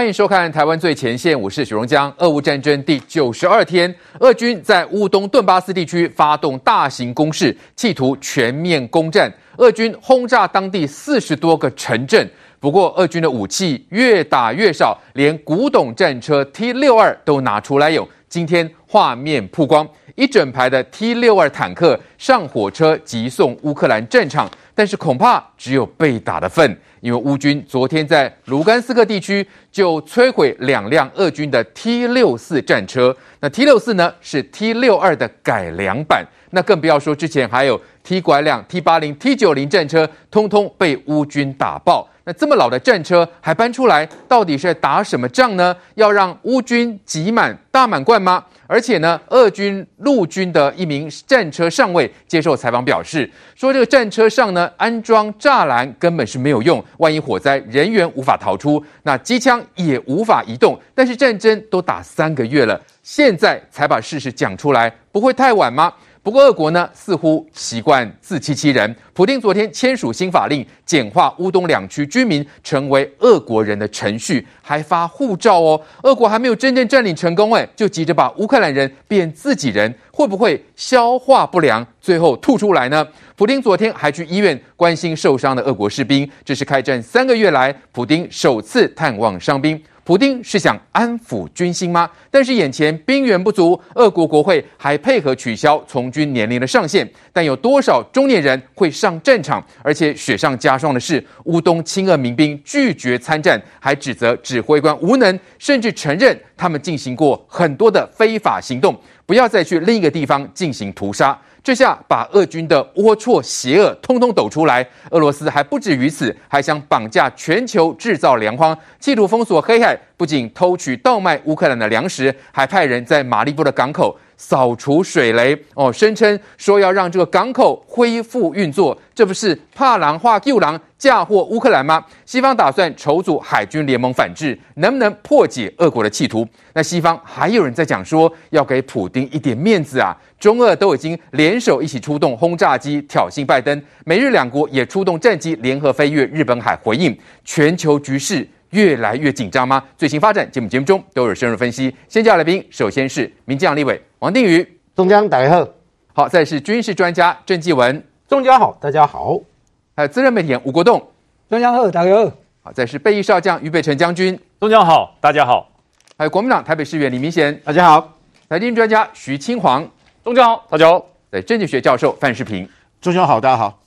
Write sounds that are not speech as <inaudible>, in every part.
欢迎收看《台湾最前线》，我是许荣江。俄乌战争第九十二天，俄军在乌东顿巴斯地区发动大型攻势，企图全面攻占。俄军轰炸当地四十多个城镇，不过俄军的武器越打越少，连古董战车 T 六二都拿出来用。今天画面曝光，一整排的 T 六二坦克上火车急送乌克兰战场，但是恐怕只有被打的份。因为乌军昨天在卢甘斯克地区就摧毁两辆俄军的 T 六四战车，那 T 六四呢是 T 六二的改良版，那更不要说之前还有 T 拐两、T 八零、T 九零战车，通通被乌军打爆。那这么老的战车还搬出来，到底是打什么仗呢？要让乌军挤满大满贯吗？而且呢，俄军陆军的一名战车上尉接受采访表示，说这个战车上呢安装栅栏根本是没有用，万一火灾，人员无法逃出，那机枪也无法移动。但是战争都打三个月了，现在才把事实讲出来，不会太晚吗？不过，俄国呢似乎习惯自欺欺人。普丁昨天签署新法令，简化乌东两区居民成为俄国人的程序，还发护照哦。俄国还没有真正占领成功，哎，就急着把乌克兰人变自己人，会不会消化不良，最后吐出来呢？普丁昨天还去医院关心受伤的俄国士兵，这是开战三个月来普丁首次探望伤兵。普丁是想安抚军心吗？但是眼前兵源不足，俄国国会还配合取消从军年龄的上限。但有多少中年人会上战场？而且雪上加霜的是，乌东亲俄民兵拒绝参战，还指责指挥官无能，甚至承认他们进行过很多的非法行动，不要再去另一个地方进行屠杀。这下把俄军的龌龊、邪恶通通抖出来。俄罗斯还不止于此，还想绑架全球制造粮荒，企图封锁黑海。不仅偷取、倒卖乌克兰的粮食，还派人在马利波的港口扫除水雷。哦，声称说要让这个港口恢复运作，这不是怕狼化 Q 狼？嫁祸乌克兰吗？西方打算筹组海军联盟反制，能不能破解俄国的企图？那西方还有人在讲说要给普丁一点面子啊！中俄都已经联手一起出动轰炸机挑衅拜登，美日两国也出动战机联合飞越日本海回应。全球局势越来越紧张吗？最新发展节目节目中都有深入分析。先叫来宾，首先是民进党立委王定宇，中江大家好。好，再是军事专家郑继文，中江好，大家好。还有资深媒体人吴国栋，中江好，大家好。好，再是备役少将于北辰将军，中江好，大家好。还有国民党台北市议员李明贤，大家好。财经专家徐清煌，中江好，大家好。对，政治学教授范世平，中江好，大家好。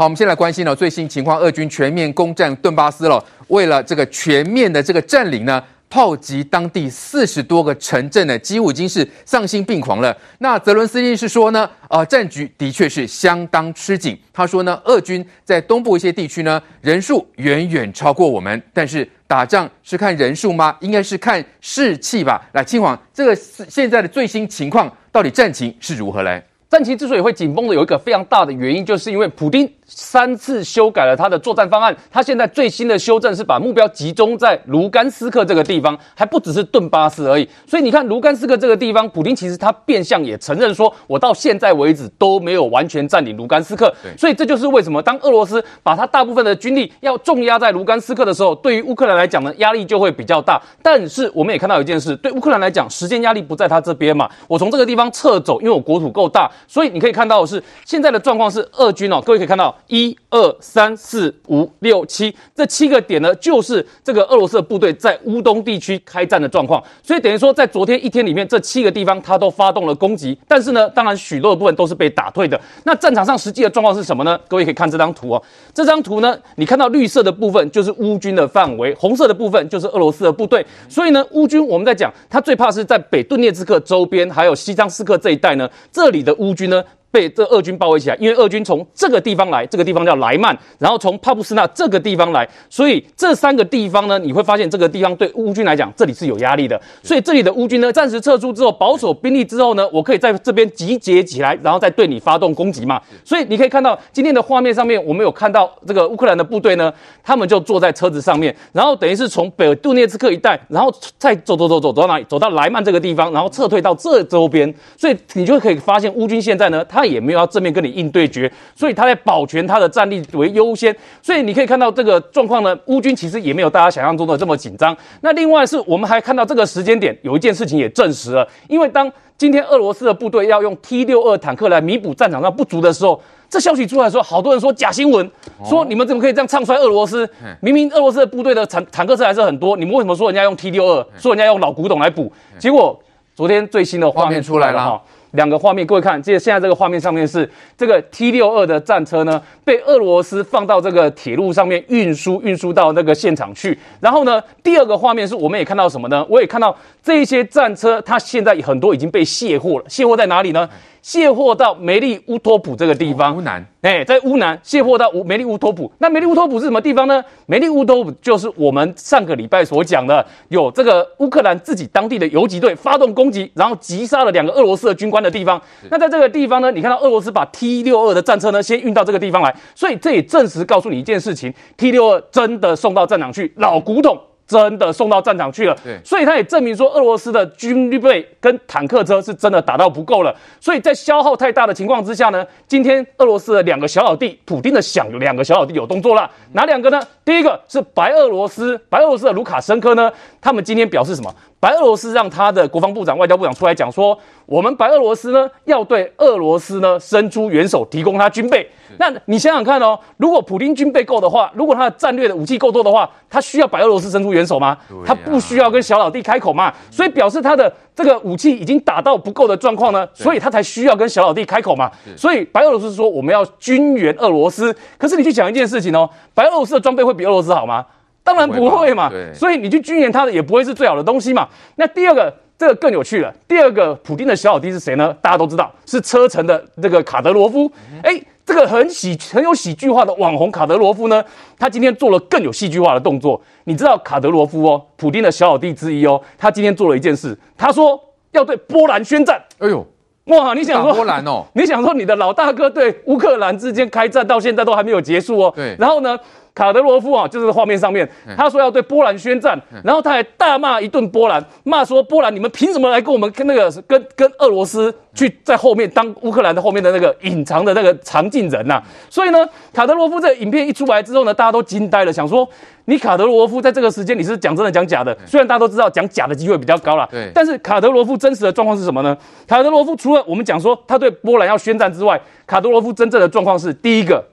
好，我们先来关心呢最新情况，俄军全面攻占顿巴斯了。为了这个全面的这个占领呢。炮击当地四十多个城镇呢，几乎已经是丧心病狂了。那泽伦斯基是说呢，呃，战局的确是相当吃紧。他说呢，俄军在东部一些地区呢，人数远远超过我们。但是打仗是看人数吗？应该是看士气吧。来，嶔煌，这个现在的最新情况，到底战情是如何来？战情之所以会紧绷的，有一个非常大的原因，就是因为普丁三次修改了他的作战方案。他现在最新的修正是把目标集中在卢甘斯克这个地方，还不只是顿巴斯而已。所以你看，卢甘斯克这个地方，普京其实他变相也承认说，我到现在为止都没有完全占领卢甘斯克。所以这就是为什么当俄罗斯把他大部分的军力要重压在卢甘斯克的时候，对于乌克兰来讲呢，压力就会比较大。但是我们也看到一件事，对乌克兰来讲，时间压力不在他这边嘛。我从这个地方撤走，因为我国土够大。所以你可以看到的是现在的状况是俄军哦，各位可以看到一二三四五六七这七个点呢，就是这个俄罗斯的部队在乌东地区开战的状况。所以等于说，在昨天一天里面，这七个地方它都发动了攻击。但是呢，当然许多的部分都是被打退的。那战场上实际的状况是什么呢？各位可以看这张图哦，这张图呢，你看到绿色的部分就是乌军的范围，红色的部分就是俄罗斯的部队。所以呢，乌军我们在讲，他最怕是在北顿涅茨克周边，还有西昌斯克这一带呢，这里的乌军呢。被这俄军包围起来，因为俄军从这个地方来，这个地方叫莱曼，然后从帕布斯纳这个地方来，所以这三个地方呢，你会发现这个地方对乌军来讲，这里是有压力的。所以这里的乌军呢，暂时撤出之后，保守兵力之后呢，我可以在这边集结起来，然后再对你发动攻击嘛。所以你可以看到今天的画面上面，我们有看到这个乌克兰的部队呢，他们就坐在车子上面，然后等于是从北顿涅茨克一带，然后再走走走走走到哪里？走到莱曼这个地方，然后撤退到这周边。所以你就可以发现乌军现在呢，他他也没有要正面跟你硬对决，所以他在保全他的战力为优先。所以你可以看到这个状况呢，乌军其实也没有大家想象中的这么紧张。那另外是我们还看到这个时间点有一件事情也证实了，因为当今天俄罗斯的部队要用 T 六二坦克来弥补战场上不足的时候。这消息出来的时候，好多人说假新闻，说你们怎么可以这样唱衰俄罗斯？明明俄罗斯的部队的坦坦克车还是很多，你们为什么说人家用 T 六二，说人家用老古董来补？结果昨天最新的画面出来了哈，两个画面，各位看，这现在这个画面上面是这个 T 六二的战车呢，被俄罗斯放到这个铁路上面运输，运输到那个现场去。然后呢，第二个画面是我们也看到什么呢？我也看到这些战车，它现在很多已经被卸货了，卸货在哪里呢？卸货到梅利乌托普这个地方，乌南，哎，在乌南卸货到乌梅利乌托普。那梅利乌托普是什么地方呢？梅利乌托普就是我们上个礼拜所讲的，有这个乌克兰自己当地的游击队发动攻击，然后击杀了两个俄罗斯的军官的地方。那在这个地方呢，你看到俄罗斯把 T 六二的战车呢先运到这个地方来，所以这也证实告诉你一件事情：T 六二真的送到战场去，老古董。真的送到战场去了，对，所以他也证明说，俄罗斯的军备跟坦克车是真的打到不够了。所以在消耗太大的情况之下呢，今天俄罗斯的两个小老弟，普丁的想两个小老弟有动作了，哪两个呢？第一个是白俄罗斯，白俄罗斯的卢卡申科呢，他们今天表示什么？白俄罗斯让他的国防部长、外交部长出来讲说，我们白俄罗斯呢要对俄罗斯呢伸出援手，提供他军备。那你想想看哦，如果普京军备够的话，如果他的战略的武器够多的话，他需要白俄罗斯伸出援手吗？他不需要跟小老弟开口嘛。所以表示他的这个武器已经打到不够的状况呢，所以他才需要跟小老弟开口嘛。所以白俄罗斯说我们要军援俄罗斯，可是你去想一件事情哦，白俄罗斯的装备会比俄罗斯好吗？当然不会嘛，对，所以你去军援他的也不会是最好的东西嘛。那第二个，这个更有趣了。第二个，普丁的小老弟是谁呢？大家都知道，是车臣的这个卡德罗夫。哎，这个很喜很有喜剧化的网红卡德罗夫呢，他今天做了更有戏剧化的动作。你知道卡德罗夫哦，普丁的小老弟之一哦，他今天做了一件事，他说要对波兰宣战。哎呦，哇，你想说波兰哦？<laughs> 你想说你的老大哥对乌克兰之间开战到现在都还没有结束哦？对，然后呢？卡德罗夫啊，就是画面上面，他说要对波兰宣战，然后他还大骂一顿波兰，骂说波兰你们凭什么来跟我们跟那个跟跟俄罗斯去在后面当乌克兰的后面的那个隐藏的那个藏镜人呐？所以呢，卡德罗夫这个影片一出来之后呢，大家都惊呆了，想说你卡德罗夫在这个时间你是讲真的讲假的？虽然大家都知道讲假的机会比较高了，对，但是卡德罗夫真实的状况是什么呢？卡德罗夫除了我们讲说他对波兰要宣战之外，卡德罗夫真正的状况是第一个，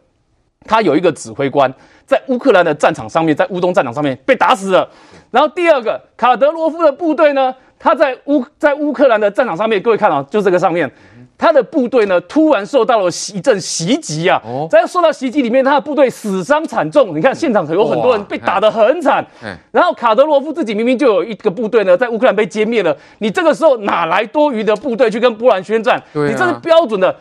他有一个指挥官。在乌克兰的战场上面，在乌东战场上面被打死了。然后第二个，卡德罗夫的部队呢，他在乌在乌克兰的战场上面，各位看啊，就这个上面，他的部队呢突然受到了一阵袭击啊。在受到袭击里面，他的部队死伤惨重。你看现场有很多人被打得很惨。然后卡德罗夫自己明明就有一个部队呢，在乌克兰被歼灭了。你这个时候哪来多余的部队去跟波兰宣战？你这是标准的。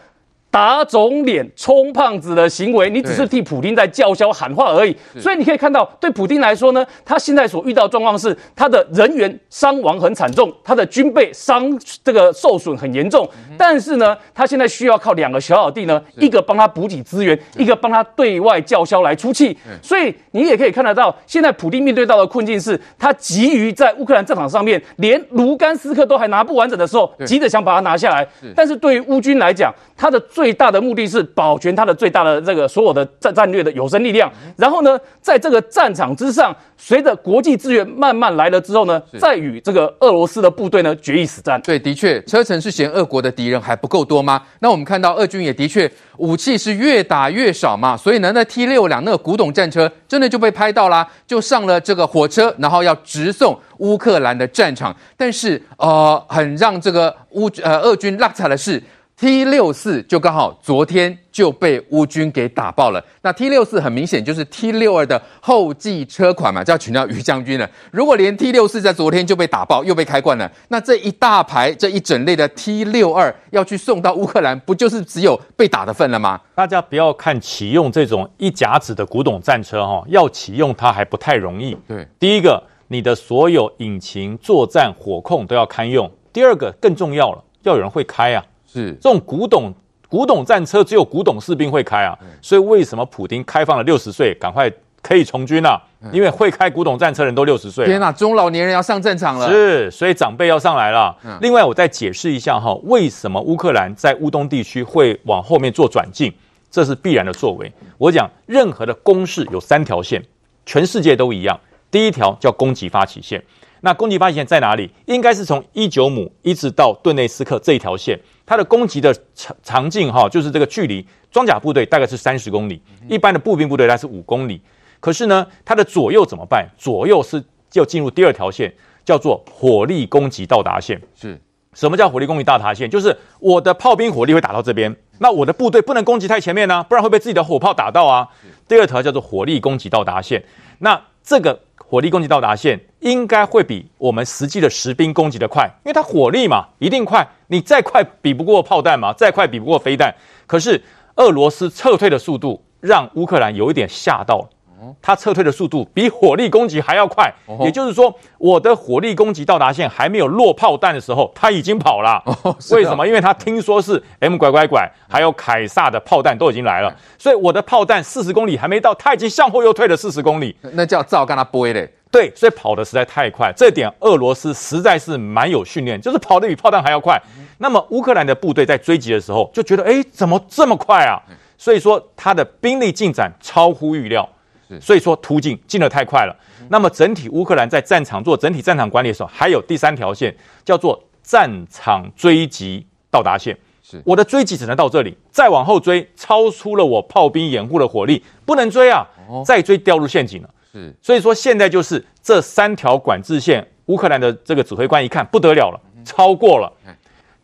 打肿脸充胖子的行为，你只是替普丁在叫嚣喊话而已。所以你可以看到，对普丁来说呢，他现在所遇到的状况是，他的人员伤亡很惨重，他的军备伤这个受损很严重。但是呢，他现在需要靠两个小老弟呢，一个帮他补给资源，一个帮他对外叫嚣来出气。所以你也可以看得到，现在普丁面对到的困境是，他急于在乌克兰战场上面，连卢甘斯克都还拿不完整的时候，急着想把它拿下来。但是对于乌军来讲，他的最大的目的是保全他的最大的这个所有的战战略的有生力量，然后呢，在这个战场之上，随着国际资源慢慢来了之后呢，再与这个俄罗斯的部队呢决一死战。对，的确，车臣是嫌俄国的敌人还不够多吗？那我们看到俄军也的确武器是越打越少嘛，所以呢，那 T 六两那个古董战车真的就被拍到啦，就上了这个火车，然后要直送乌克兰的战场。但是呃，很让这个乌呃俄军落差的是。T 六四就刚好昨天就被乌军给打爆了。那 T 六四很明显就是 T 六二的后继车款嘛，就要请教于将军了。如果连 T 六四在昨天就被打爆，又被开罐了，那这一大排这一整类的 T 六二要去送到乌克兰，不就是只有被打的份了吗？大家不要看启用这种一甲子的古董战车哈，要启用它还不太容易。对，第一个，你的所有引擎、作战、火控都要堪用；第二个，更重要了，要有人会开啊。是这种古董古董战车，只有古董士兵会开啊，所以为什么普京开放了六十岁，赶快可以从军了，因为会开古董战车的人都六十岁。天哪，中老年人要上战场了。是，所以长辈要上来了。另外，我再解释一下哈，为什么乌克兰在乌东地区会往后面做转进？这是必然的作为。我讲，任何的攻势有三条线，全世界都一样。第一条叫攻击发起线，那攻击发起线在哪里？应该是从伊久姆一直到顿内斯克这一条线，它的攻击的长长径哈，就是这个距离，装甲部队大概是三十公里，一般的步兵部队大概是五公里。可是呢，它的左右怎么办？左右是就进入第二条线，叫做火力攻击到达线。是什么叫火力攻击到达线？就是我的炮兵火力会打到这边，那我的部队不能攻击太前面呢、啊，不然会被自己的火炮打到啊。第二条叫做火力攻击到达线，那这个。火力攻击到达线应该会比我们实际的实兵攻击的快，因为它火力嘛，一定快。你再快比不过炮弹嘛，再快比不过飞弹。可是俄罗斯撤退的速度让乌克兰有一点吓到了，他撤退的速度比火力攻击还要快。也就是说，我的火力攻击到达线还没有落炮弹的时候，他已经跑了。为什么？因为他听说是 M 拐拐拐还有凯撒的炮弹都已经来了，所以我的炮弹四十公里还没到，他已经向后又退了四十公里。那叫照跟他背嘞。对，所以跑得实在太快，这点俄罗斯实在是蛮有训练，就是跑得比炮弹还要快。那么乌克兰的部队在追击的时候就觉得，哎，怎么这么快啊？所以说他的兵力进展超乎预料，所以说突进进的太快了。那么整体乌克兰在战场做整体战场管理的时候，还有第三条线叫做战场追击到达线。是。我的追击只能到这里，再往后追超出了我炮兵掩护的火力，不能追啊，再追掉入陷阱了。是，所以说现在就是这三条管制线，乌克兰的这个指挥官一看不得了了，超过了，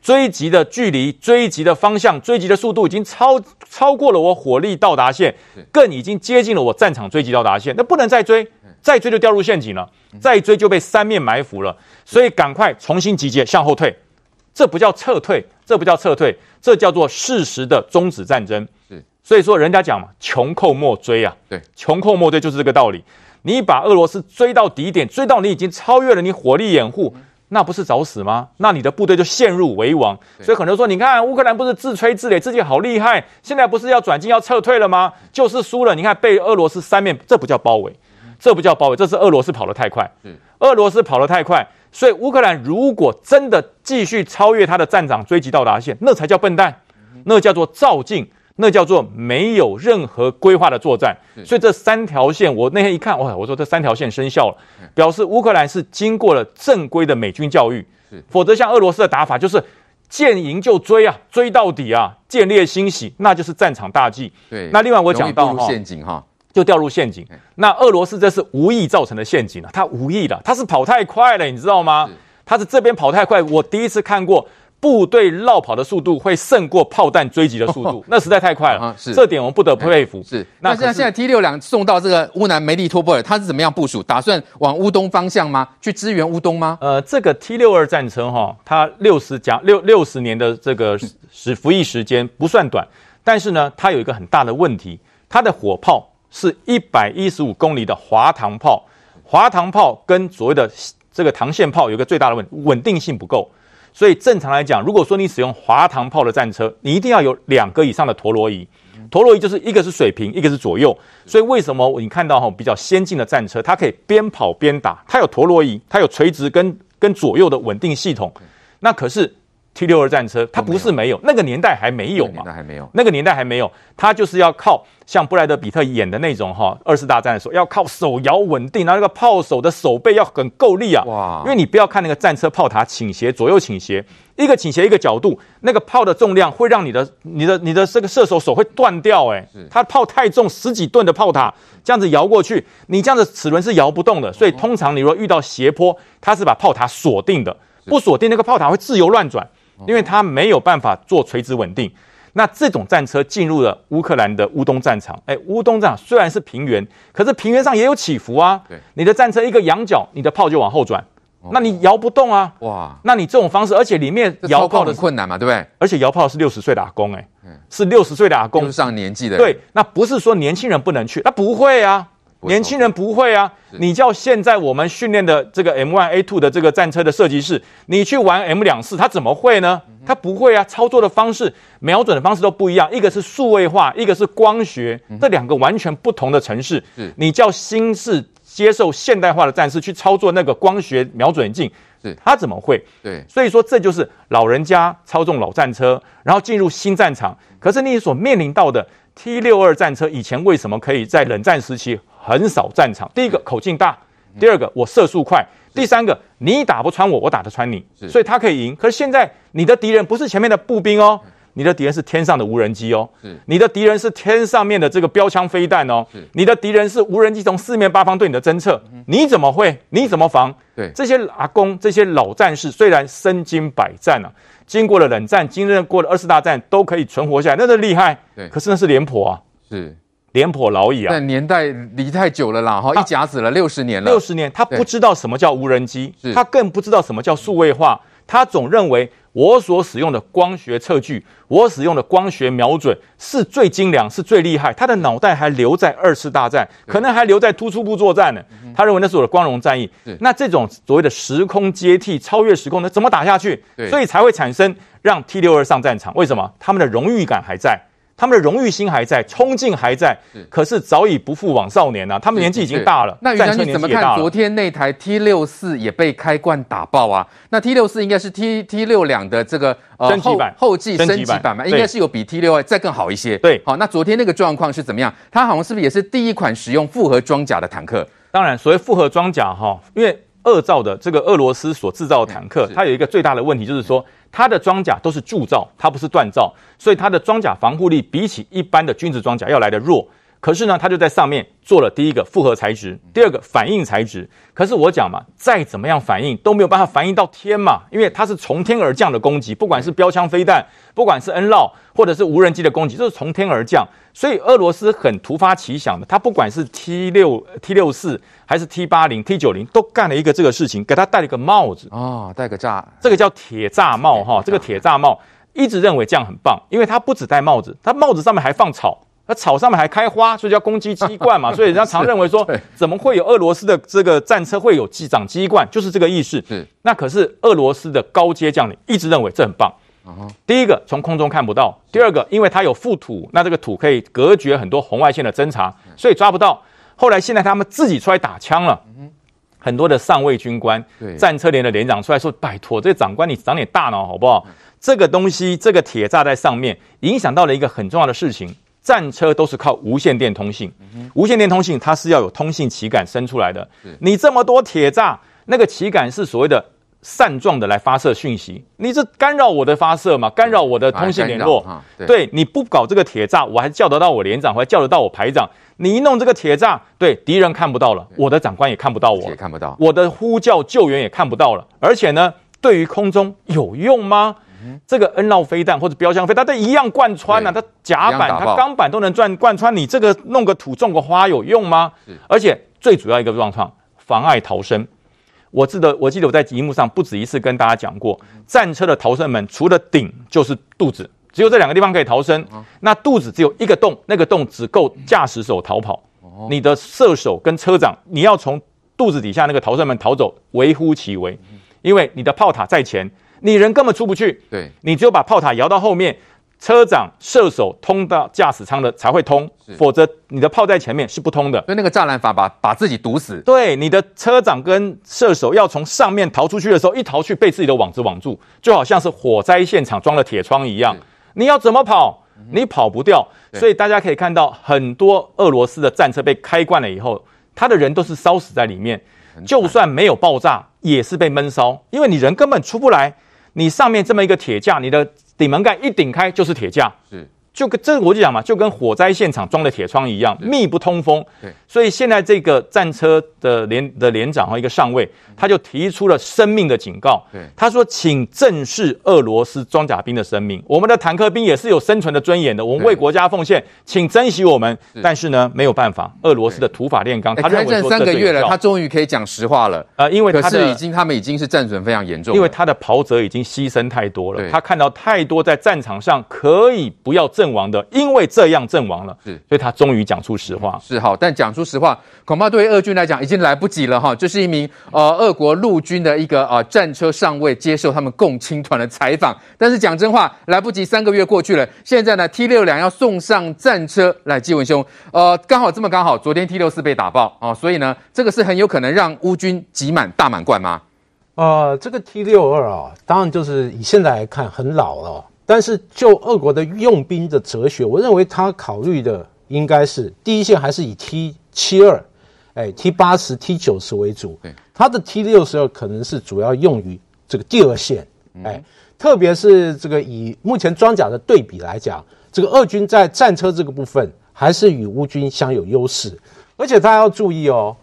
追击的距离、追击的方向、追击的速度已经超超过了我火力到达线，更已经接近了我战场追击到达线，那不能再追，再追就掉入陷阱了，再追就被三面埋伏了，所以赶快重新集结向后退，这不叫撤退，这不叫撤退，这叫做适时的终止战争。是，所以说人家讲嘛，穷寇莫追啊，对，穷寇莫追就是这个道理。你把俄罗斯追到底点，追到你已经超越了你火力掩护，那不是找死吗？那你的部队就陷入危亡。所以很多人说，你看乌克兰不是自吹自擂，自己好厉害，现在不是要转进要撤退了吗？就是输了。你看被俄罗斯三面，这不叫包围，这不叫包围，这是俄罗斯跑得太快。俄罗斯跑得太快，所以乌克兰如果真的继续超越他的战场追击到达线，那才叫笨蛋，那叫做照进。那叫做没有任何规划的作战，所以这三条线，我那天一看，哇，我说这三条线生效了，表示乌克兰是经过了正规的美军教育，否则像俄罗斯的打法就是见赢就追啊，追到底啊，见猎欣喜，那就是战场大忌。对，那另外我讲到陷阱哈，就掉入陷阱。那俄罗斯这是无意造成的陷阱啊，他无意的，他是跑太快了，你知道吗？他是这边跑太快，我第一次看过。部队绕跑的速度会胜过炮弹追击的速度，那实在太快了。哦、是这点我们不得不佩服。是那现在现在 T 六两送到这个乌南梅利托波尔，它是怎么样部署？打算往乌东方向吗？去支援乌东吗？呃，这个 T 六二战车哈，它六十讲六六十年的这个时服役时间不算短，但是呢，它有一个很大的问题，它的火炮是一百一十五公里的滑膛炮，滑膛炮跟所谓的这个膛线炮有一个最大的问，稳定性不够。所以正常来讲，如果说你使用滑膛炮的战车，你一定要有两个以上的陀螺仪。陀螺仪就是一个是水平，一个是左右。所以为什么你看到哈比较先进的战车，它可以边跑边打，它有陀螺仪，它有垂直跟跟左右的稳定系统。那可是。T 六二战车，它不是没有，那个年代还没有嘛？那还没有，那个年代还没有，它就是要靠像布莱德比特演的那种哈，二次大战的时候要靠手摇稳定，然后那个炮手的手背要很够力啊！哇！因为你不要看那个战车炮塔倾斜，左右倾斜，一个倾斜一个角度，那个炮的重量会让你的、你的、你的这个射手手会断掉哎！它炮太重，十几吨的炮塔这样子摇过去，你这样子齿轮是摇不动的，所以通常你如果遇到斜坡，它是把炮塔锁定的，不锁定那个炮塔会自由乱转。因为它没有办法做垂直稳定，那这种战车进入了乌克兰的乌东战场。哎，乌东战场虽然是平原，可是平原上也有起伏啊。对，你的战车一个仰角，你的炮就往后转，那你摇不动啊。哇，那你这种方式，而且里面摇炮的困难嘛，对不对？而且摇炮是六十岁的阿公，哎，是六十岁的阿公，上年纪的。对，那不是说年轻人不能去，那不会啊。年轻人不会啊。你叫现在我们训练的这个 M1A2 的这个战车的设计师，你去玩 M24，他怎么会呢？他不会啊，操作的方式、瞄准的方式都不一样，一个是数位化，一个是光学，这两个完全不同的城市。你叫新式接受现代化的战士去操作那个光学瞄准镜，他怎么会？对，所以说这就是老人家操纵老战车，然后进入新战场。可是你所面临到的 T 六二战车，以前为什么可以在冷战时期横扫战场？第一个口径大，第二个我射速快。第三个，你打不穿我，我打得穿你，所以他可以赢。可是现在你的敌人不是前面的步兵哦，你的敌人是天上的无人机哦，你的敌人是天上面的这个标枪飞弹哦，你的敌人是无人机从四面八方对你的侦测，你怎么会？你怎么防？对，这些阿公，这些老战士虽然身经百战啊，经过了冷战，经历过了二次大战，都可以存活下来，那是厉害。对，可是那是廉颇啊，是。廉颇老矣啊！但年代离太久了啦，哈，一甲子了六十年了。六十年，他不知道什么叫无人机，他更不知道什么叫数位化。他总认为我所使用的光学测距，我使用的光学瞄准是最精良，是最厉害。他的脑袋还留在二次大战，可能还留在突出部作战呢。他认为那是我的光荣战役。那这种所谓的时空接替、超越时空的，怎么打下去？所以才会产生让 T 六二上战场。为什么？他们的荣誉感还在。他们的荣誉心还在，冲劲还在，可是早已不复往少年了。他们年纪已经大了。那于将你怎么看？昨天那台 T 六四也被开罐打爆啊！那 T 六四应该是 T T 六两的这个呃升级版，后继升级版嘛，应该是有比 T 六二再更好一些。对，好，那昨天那个状况是怎么样？它好像是不是也是第一款使用复合装甲的坦克？当然，所谓复合装甲哈，因为二造的这个俄罗斯所制造的坦克，它有一个最大的问题就是说。它的装甲都是铸造，它不是锻造，所以它的装甲防护力比起一般的军事装甲要来的弱。可是呢，它就在上面做了第一个复合材质，第二个反应材质。可是我讲嘛，再怎么样反应都没有办法反应到天嘛，因为它是从天而降的攻击，不管是标枪飞弹，不管是 NLAW 或者是无人机的攻击，都是从天而降。所以俄罗斯很突发奇想的，它不管是 T 六 T 六四还是 T 八零 T 九零，都干了一个这个事情，给它戴了一个帽子哦，戴个炸，这个叫铁炸帽哈，这个铁炸帽一直认为这样很棒，因为它不止戴帽子，它帽子上面还放草。那草上面还开花，所以叫公鸡鸡冠嘛。<laughs> 所以人家常认为说，怎么会有俄罗斯的这个战车会有鸡长鸡冠，就是这个意思。是。那可是俄罗斯的高阶将领一直认为这很棒。第一个从空中看不到，第二个因为它有覆土，那这个土可以隔绝很多红外线的侦察，所以抓不到。后来现在他们自己出来打枪了，很多的上尉军官、战车连的连长出来说：“拜托，这长官你长点大脑好不好？这个东西，这个铁栅在上面，影响到了一个很重要的事情。”战车都是靠无线电通信，无线电通信它是要有通信旗杆伸出来的。你这么多铁栅，那个旗杆是所谓的扇状的来发射讯息，你是干扰我的发射嘛？干扰我的通信联络。对，你不搞这个铁栅，我还叫得到我连长，我还叫得到我排长。你一弄这个铁栅，对，敌人看不到了，我的长官也看不到我，也看不到，我的呼叫救援也看不到了。而且呢，对于空中有用吗？这个 NLAW 飞弹或者标枪飞弹，它都一样贯穿啊，它甲板、它钢板都能转贯穿。你这个弄个土种个花有用吗？而且最主要一个状况，妨碍逃生。我记得，我记得我在荧幕上不止一次跟大家讲过，战车的逃生门除了顶就是肚子，只有这两个地方可以逃生。那肚子只有一个洞，那个洞只够驾驶手逃跑。你的射手跟车长，你要从肚子底下那个逃生门逃走，微乎其微，因为你的炮塔在前。你人根本出不去，对，你只有把炮塔摇到后面，车长、射手通到驾驶舱的才会通，否则你的炮在前面是不通的。所以那个栅栏法把把自己堵死。对，你的车长跟射手要从上面逃出去的时候，一逃去被自己的网子网住，就好像是火灾现场装了铁窗一样。你要怎么跑？你跑不掉。所以大家可以看到，很多俄罗斯的战车被开惯了以后，他的人都是烧死在里面，就算没有爆炸，也是被闷烧，因为你人根本出不来。你上面这么一个铁架，你的顶门盖一顶开就是铁架，是。就跟这个我就讲嘛，就跟火灾现场装的铁窗一样，密不通风。对，所以现在这个战车的连的连长和一个上尉，他就提出了生命的警告。对，他说：“请正视俄罗斯装甲兵的生命，我们的坦克兵也是有生存的尊严的，我们为国家奉献，请珍惜我们。”但是呢，没有办法，俄罗斯的土法炼钢，他认为说三个月了，他终于可以讲实话了。呃，因为他是已经他们已经是战损非常严重，因为他的袍泽已经牺牲太多了，他看到太多在战场上可以不要正。阵亡的，因为这样阵亡了。是，所以他终于讲出实话。是好，但讲出实话，恐怕对于俄军来讲已经来不及了哈。这是一名呃俄国陆军的一个呃战车上尉接受他们共青团的采访，但是讲真话来不及，三个月过去了，现在呢 T 六两要送上战车来，纪文兄，呃，刚好这么刚好，昨天 T 六四被打爆啊，所以呢，这个是很有可能让乌军挤满大满贯吗？呃，这个 T 六二啊，当然就是以现在来看很老了，但是就俄国的用兵的哲学，我认为他考虑的应该是第一线还是以 T 七二，哎，T 八十、T 九十为主，对，他的 T 六十二可能是主要用于这个第二线，哎，特别是这个以目前装甲的对比来讲，这个俄军在战车这个部分还是与乌军享有优势，而且大家要注意哦。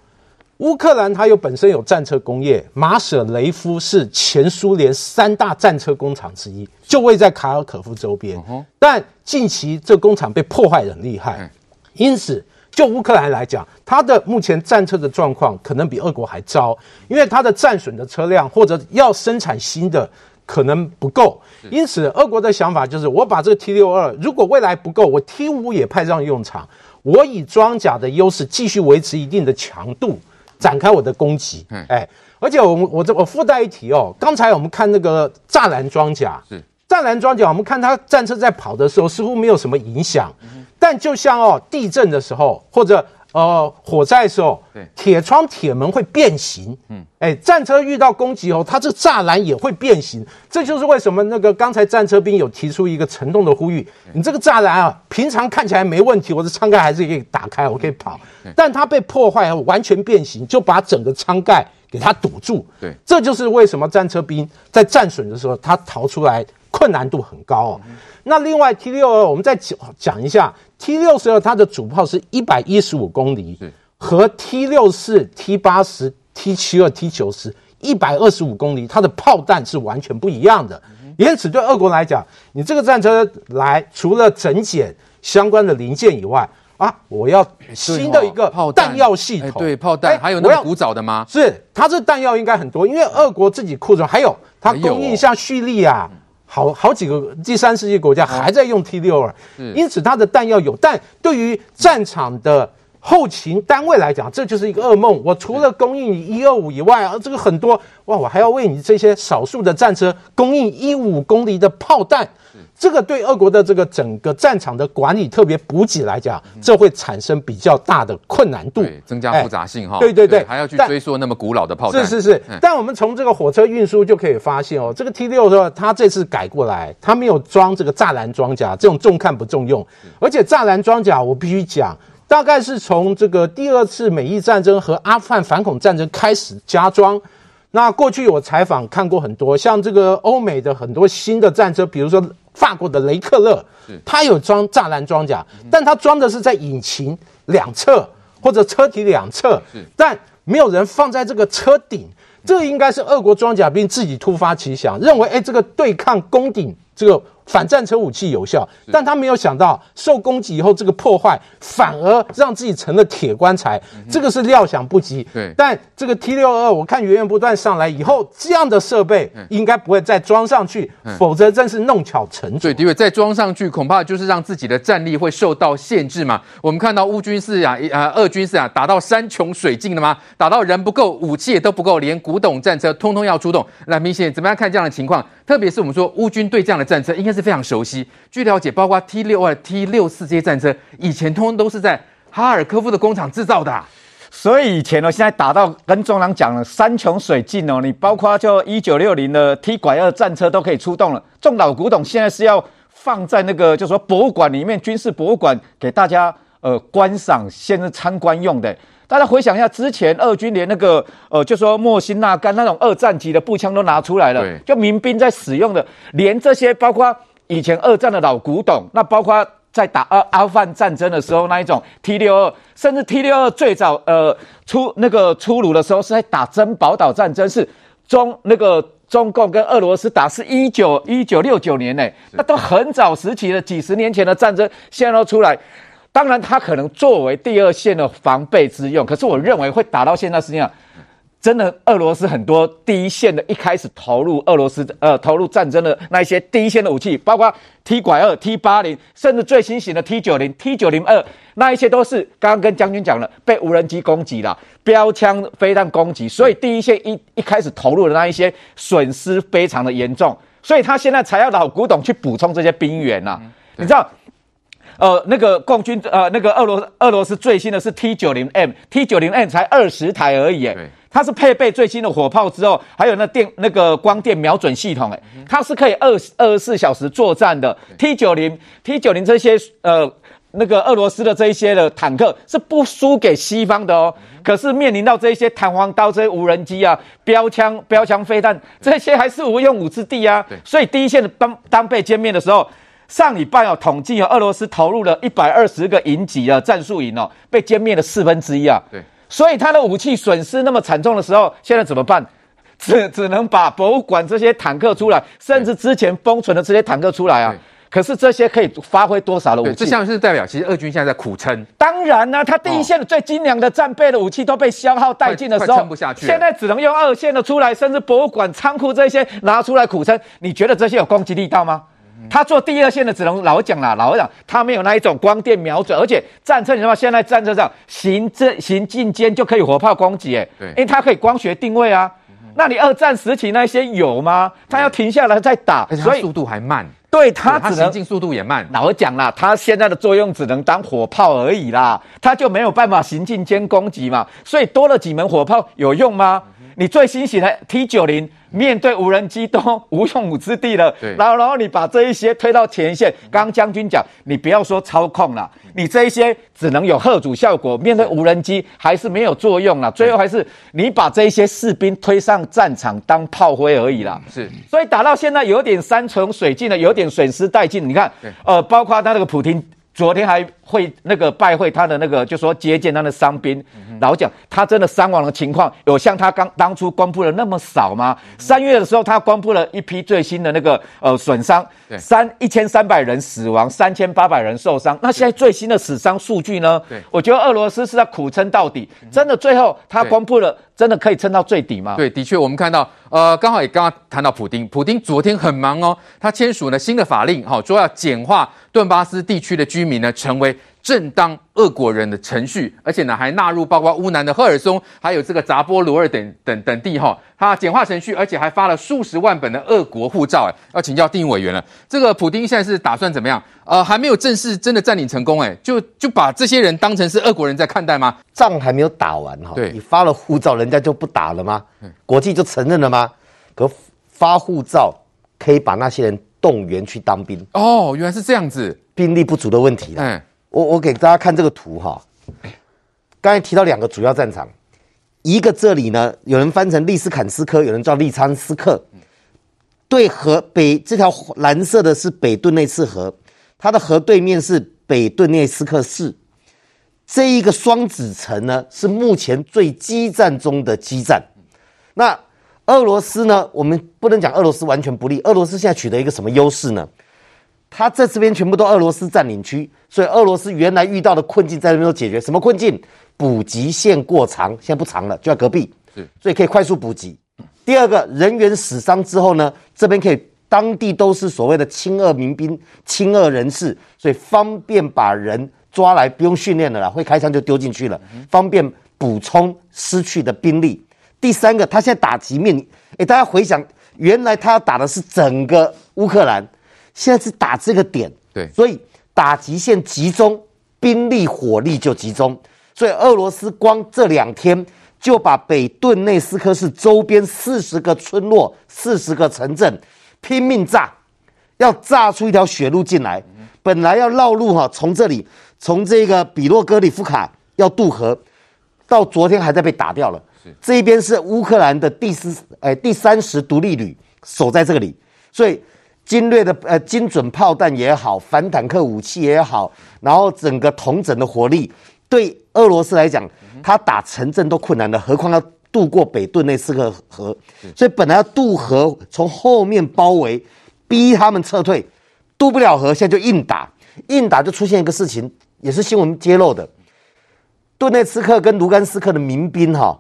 乌克兰它有本身有战车工业，马舍雷夫是前苏联三大战车工厂之一，就位在卡尔可夫周边。但近期这工厂被破坏得很厉害，因此就乌克兰来讲，它的目前战车的状况可能比俄国还糟，因为它的战损的车辆或者要生产新的可能不够。因此，俄国的想法就是，我把这个 T 六二，如果未来不够，我 T 五也派上用场，我以装甲的优势继续维持一定的强度。展开我的攻击，哎，而且我我这我附带一提哦，刚才我们看那个栅栏装甲，是。栅栏装甲，我们看它战车在跑的时候似乎没有什么影响，但就像哦地震的时候或者。呃，火灾的时候，铁窗、铁门会变形。嗯，哎，战车遇到攻击后，它这栅栏也会变形。这就是为什么那个刚才战车兵有提出一个沉痛的呼吁：你这个栅栏啊，平常看起来没问题，我的舱盖还是可以打开，我可以跑。但它被破坏后完全变形，就把整个舱盖给它堵住。对，这就是为什么战车兵在战损的时候，他逃出来困难度很高哦。那另外 T 六二，我们再讲讲一下。T 六十二它的主炮是一百一十五公里，和 T 六四、T 八十、T 七二、T 九十一百二十五公里，它的炮弹是完全不一样的。因此，对俄国来讲，你这个战车来，除了整检相关的零件以外，啊，我要新的一个弹药系统，对炮弹，还有那个古早的吗？是，它这弹药应该很多，因为俄国自己库存还有，它供应像叙利亚。好好几个第三世界国家还在用 T 六二，因此它的弹药有，但对于战场的后勤单位来讲，这就是一个噩梦。我除了供应你一二五以外啊，这个很多哇，我还要为你这些少数的战车供应一五公里的炮弹。这个对俄国的这个整个战场的管理，特别补给来讲，这会产生比较大的困难度，增加复杂性哈、哎。对对对，还要去追溯那么古老的炮弹。是是是，但我们从这个火车运输就可以发现哦，这个 T 六的它这次改过来，它没有装这个栅栏装甲，这种重看不重用。而且栅栏装甲，我必须讲，大概是从这个第二次美伊战争和阿富汗反恐战争开始加装。那过去我采访看过很多，像这个欧美的很多新的战车，比如说。法国的雷克勒，它有装栅栏装甲，但它装的是在引擎两侧或者车体两侧，但没有人放在这个车顶。这应该是俄国装甲兵自己突发奇想，认为哎，这个对抗攻顶这个。反战车武器有效，但他没有想到受攻击以后，这个破坏反而让自己成了铁棺材，这个是料想不及。对，但这个 T 六二，我看源源不断上来以后，这样的设备应该不会再装上去，否则真是弄巧成拙。对，因为再装上去，恐怕就是让自己的战力会受到限制嘛。我们看到乌军是啊，呃，俄军是啊，打到山穷水尽了吗？打到人不够，武器也都不够，连古董战车通通要出动。那明显怎么样看这样的情况？特别是我们说乌军对这样的战车应该是非常熟悉。据了解，包括 T 六二、T 六四这些战车，以前通通都是在哈尔科夫的工厂制造的啊。所以以前呢，现在打到跟中央讲了山穷水尽哦，你包括就一九六零的 T 拐二战车都可以出动了。这种老古董现在是要放在那个，就是说博物馆里面，军事博物馆给大家呃观赏，现在参观用的。大家回想一下，之前俄军连那个呃，就说莫辛纳甘那种二战级的步枪都拿出来了，就民兵在使用的，连这些包括以前二战的老古董，那包括在打阿阿富汗战争的时候那一种 T 六二，甚至 T 六二最早呃出那个出炉的时候是在打珍宝岛战争，是中那个中共跟俄罗斯打是一九一九六九年呢，那都很早时期的几十年前的战争，现在都出来。当然，它可能作为第二线的防备之用，可是我认为会打到现在，实际上真的，俄罗斯很多第一线的，一开始投入俄罗斯呃投入战争的那一些第一线的武器，包括 T 拐二、T 八零，甚至最新型的 T 九零、T 九零二，那一些都是刚刚跟将军讲了，被无人机攻击了，标枪飞弹攻击，所以第一线一一开始投入的那一些损失非常的严重，所以他现在才要老古董去补充这些兵员呐、啊，你知道？呃，那个共军呃，那个俄罗俄罗斯最新的是 T 九零 M，T 九零 M 才二十台而已，对，它是配备最新的火炮之后，还有那电那个光电瞄准系统，哎，它是可以二二十四小时作战的。T 九零 T 九零这些呃那个俄罗斯的这一些的坦克是不输给西方的哦，可是面临到这一些弹簧刀、这些无人机啊、标枪、标枪飞弹这些还是无用武之地啊。所以第一线的当当被歼灭的时候。上礼拜哦统计，有俄罗斯投入了一百二十个营级啊战术营哦，被歼灭了四分之一啊。对，所以他的武器损失那么惨重的时候，现在怎么办？只 <laughs> 只能把博物馆这些坦克出来，甚至之前封存的这些坦克出来啊。可是这些可以发挥多少的武器？这像是代表，其实俄军现在在苦撑。当然呢、啊，他第一线的最精良的战备的武器都被消耗殆尽的时候，撑不下去。现在只能用二线的出来，甚至博物馆仓库这些拿出来苦撑。你觉得这些有攻击力道吗？他做第二线的只能老讲啦，老讲他没有那一种光电瞄准，而且战车你知道吗？现在战车上行这行进间就可以火炮攻击，哎，对，因为它可以光学定位啊。那你二战时期那些有吗？他要停下来再打，所以速度还慢。对，他只能行进速度也慢。老讲啦，他现在的作用只能当火炮而已啦，他就没有办法行进间攻击嘛。所以多了几门火炮有用吗？你最新型的 T 九零。面对无人机都无用武之地了，对，然后然后你把这一些推到前线，刚刚将军讲，你不要说操控了，你这一些只能有吓阻效果，面对无人机还是没有作用了，最后还是你把这一些士兵推上战场当炮灰而已啦。是，所以打到现在有点山穷水尽了，有点损失殆尽。你看，呃，包括他那个普京。昨天还会那个拜会他的那个，就说接见他的伤兵，老讲他真的伤亡的情况有像他刚当初公布的那么少吗？三月的时候他公布了一批最新的那个呃损伤，三一千三百人死亡，三千八百人受伤。那现在最新的死伤数据呢？对，我觉得俄罗斯是在苦撑到底，真的最后他公布了，真的可以撑到最底吗？对，的确我们看到，呃，刚好也刚刚谈到普丁，普丁昨天很忙哦，他签署了新的法令，哈，说要简化顿巴斯地区的居民呢，成为正当俄国人的程序，而且呢，还纳入包括乌南的赫尔松，还有这个扎波罗尔等等等地哈，他简化程序，而且还发了数十万本的俄国护照，哎，要请教定委员了。这个普丁现在是打算怎么样？呃，还没有正式真的占领成功，哎，就就把这些人当成是俄国人在看待吗？仗还没有打完哈，对，你发了护照，人家就不打了吗？国际就承认了吗？可发护照可以把那些人动员去当兵？哦，原来是这样子，兵力不足的问题。嗯。我我给大家看这个图哈，刚才提到两个主要战场，一个这里呢，有人翻成利斯坎斯科，有人叫利昌斯克，对河北这条蓝色的是北顿内斯河，它的河对面是北顿涅斯克市，这一个双子城呢是目前最激战中的激战。那俄罗斯呢，我们不能讲俄罗斯完全不利，俄罗斯现在取得一个什么优势呢？他在这边全部都俄罗斯占领区，所以俄罗斯原来遇到的困境在那边都解决。什么困境？补给线过长，现在不长了，就在隔壁，所以可以快速补给。第二个，人员死伤之后呢，这边可以当地都是所谓的亲俄民兵、亲俄人士，所以方便把人抓来，不用训练了啦，会开枪就丢进去了，方便补充失去的兵力。第三个，他现在打击面，诶，大家回想，原来他要打的是整个乌克兰。现在是打这个点，对，所以打极限集中，兵力火力就集中，所以俄罗斯光这两天就把北顿内斯克市周边四十个村落、四十个城镇拼命炸，要炸出一条血路进来。本来要绕路哈，从这里从这个比洛格里夫卡要渡河，到昨天还在被打掉了。这一边是乌克兰的第四哎第三十独立旅守在这里，所以。精锐的呃精准炮弹也好，反坦克武器也好，然后整个统整的火力，对俄罗斯来讲，他打城镇都困难的，何况要渡过北顿内斯克河，所以本来要渡河，从后面包围，逼他们撤退，渡不了河，现在就硬打，硬打就出现一个事情，也是新闻揭露的，顿内斯克跟卢甘斯克的民兵哈，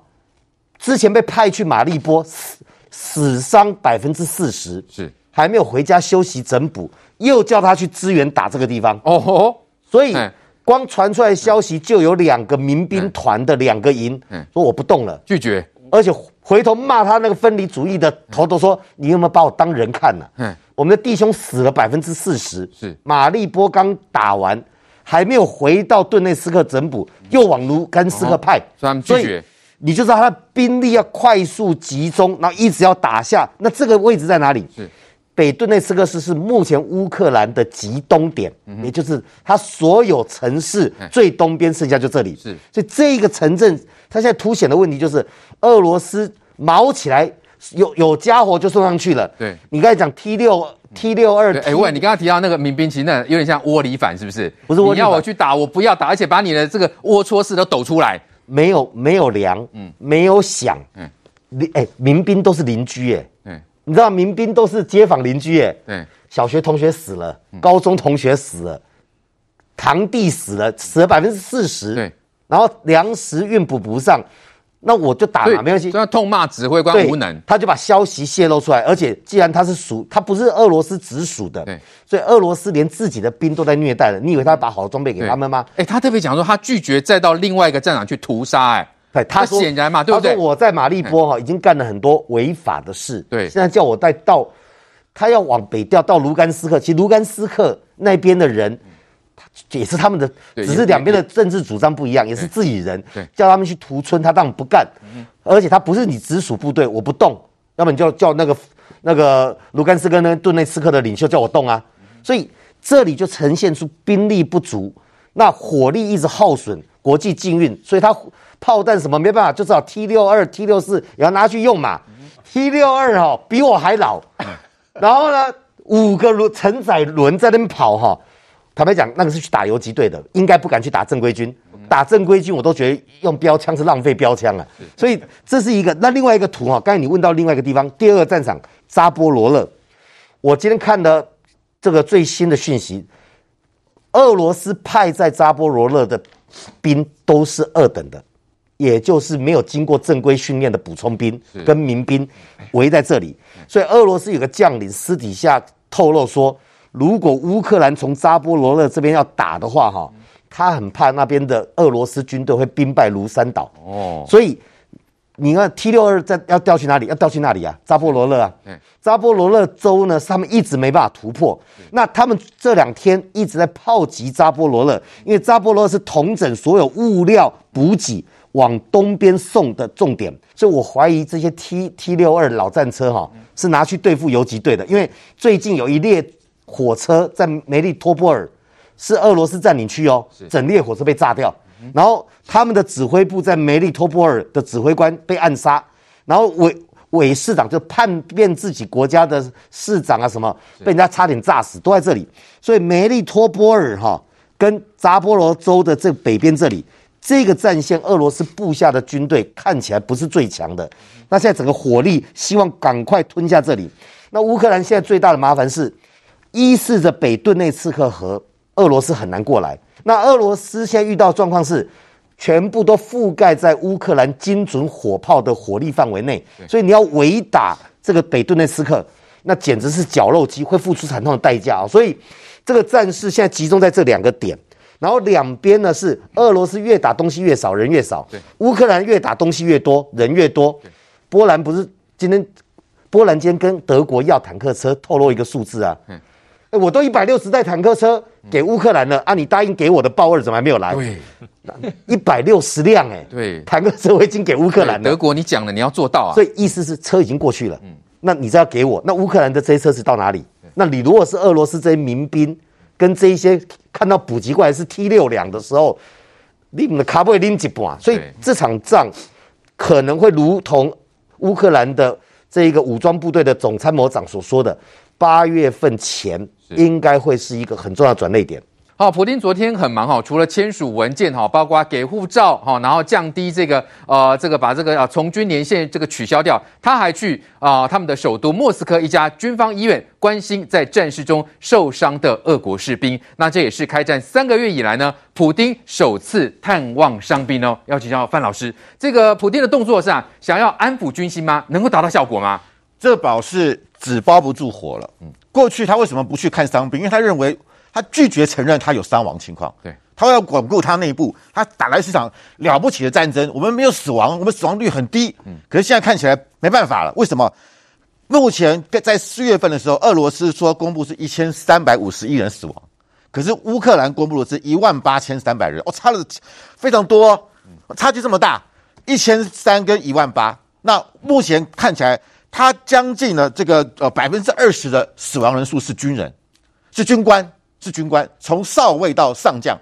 之前被派去马利波，死死伤百分之四十，是还没有回家休息整补，又叫他去支援打这个地方。哦吼，所以光传出来消息就有两个民兵团的两个营，说我不动了，拒绝，而且回头骂他那个分离主义的头头说，你有没有把我当人看呢？嗯，我们的弟兄死了百分之四十，是。马利波刚打完，还没有回到顿内斯克整补，又往卢甘斯克派，所以。你就知道他的兵力要快速集中，然后一直要打下。那这个位置在哪里？是北顿内斯克市是目前乌克兰的极东点，嗯、也就是它所有城市最东边，剩下就这里。是，所以这一个城镇，它现在凸显的问题就是俄罗斯毛起来，有有家伙就送上去了。对，你刚才讲 T 六 T 六二，哎，喂你刚刚提到那个民兵，其实那有点像窝里反，是不是？不是窝里反，你要我去打，我不要打，而且把你的这个龌龊事都抖出来。没有没有粮，嗯，没有饷，嗯，邻哎，民兵都是邻居，哎，嗯，你知道民兵都是街坊邻居，耶，对，小学同学死了，高中同学死了，堂弟死了，死了百分之四十，对，然后粮食运补不上。那我就打嘛，没关系。他痛骂指挥官无能，他就把消息泄露出来。而且，既然他是属，他不是俄罗斯直属的，对，所以俄罗斯连自己的兵都在虐待了。你以为他把好的装备给他们吗？哎，他特别讲说，他拒绝再到另外一个战场去屠杀。哎，对，他显然嘛，对不对？他说我在马利波哈已经干了很多违法的事，对，现在叫我再到，他要往北调到卢甘斯克。其实卢甘斯克那边的人。也是他们的，只是两边的政治主张不一样，也是自己人，叫他们去屠村，他当然不干，而且他不是你直属部队，我不动，要么你就叫那个那个卢甘斯克那顿内茨克的领袖叫我动啊，所以这里就呈现出兵力不足，那火力一直耗损，国际禁运，所以他炮弹什么没办法，就只好 T 六二、T 六四也要拿去用嘛，T 六二哈比我还老，<laughs> 然后呢五个轮承载轮在那边跑哈。坦白讲，那个是去打游击队的，应该不敢去打正规军。打正规军，我都觉得用标枪是浪费标枪啊。所以这是一个。那另外一个图哈，刚才你问到另外一个地方，第二个战场扎波罗勒。我今天看的这个最新的讯息，俄罗斯派在扎波罗勒的兵都是二等的，也就是没有经过正规训练的补充兵跟民兵围在这里。所以俄罗斯有个将领私底下透露说。如果乌克兰从扎波罗热这边要打的话，哈，他很怕那边的俄罗斯军队会兵败如山倒。哦，所以你看 T 六二在要调去哪里？要调去哪里啊？扎波罗勒啊。扎波罗勒州呢，是他们一直没办法突破。那他们这两天一直在炮击扎波罗勒，因为扎波罗勒是统整所有物料补给往东边送的重点。所以我怀疑这些 T T 六二老战车哈，是拿去对付游击队的，因为最近有一列。火车在梅利托波尔是俄罗斯占领区哦，整列火车被炸掉，然后他们的指挥部在梅利托波尔的指挥官被暗杀，然后委委市长就叛变自己国家的市长啊什么，被人家差点炸死，都在这里。所以梅利托波尔哈跟扎波罗州的这北边这里这个战线，俄罗斯部下的军队看起来不是最强的。那现在整个火力希望赶快吞下这里。那乌克兰现在最大的麻烦是。依恃着北顿内茨克河，俄罗斯很难过来。那俄罗斯现在遇到状况是，全部都覆盖在乌克兰精准火炮的火力范围内，所以你要围打这个北顿内斯克，那简直是绞肉机，会付出惨痛的代价啊！所以这个战事现在集中在这两个点，然后两边呢是俄罗斯越打东西越少，人越少；乌克兰越打东西越多，人越多。波兰不是今天，波兰今天跟德国要坦克车，透露一个数字啊。哎，我都一百六十台坦克车给乌克兰了啊！你答应给我的豹二怎么还没有来？对，一百六十辆哎，<laughs> 对，坦克车我已经给乌克兰了。德国，你讲了，你要做到啊！所以意思是车已经过去了，嗯，那你再要给我，那乌克兰的这些车子到哪里？那你如果是俄罗斯这些民兵跟这一些看到补给过来是 T 六两的时候，你们的卡布会拎一半，所以这场仗可能会如同乌克兰的这一个武装部队的总参谋长所说的。八月份前应该会是一个很重要的转捩点。好，普京昨天很忙哈，除了签署文件哈，包括给护照哈，然后降低这个呃这个把这个啊从军年限这个取消掉，他还去啊他们的首都莫斯科一家军方医院关心在战事中受伤的俄国士兵。那这也是开战三个月以来呢，普丁首次探望伤兵哦。要请教范老师，这个普京的动作是啊，想要安抚军心吗？能够达到效果吗？这宝是纸包不住火了。嗯，过去他为什么不去看伤兵？因为他认为。他拒绝承认他有伤亡情况，对，他要巩固他内部，他打来是场了不起的战争，我们没有死亡，我们死亡率很低，嗯，可是现在看起来没办法了，为什么？目前在四月份的时候，俄罗斯说公布是一千三百五十一人死亡，可是乌克兰公布的是一万八千三百人，哦，差了非常多，差距这么大，一千三跟一万八，那目前看起来，他将近呢这个呃百分之二十的死亡人数是军人，是军官。是军官，从少尉到上将，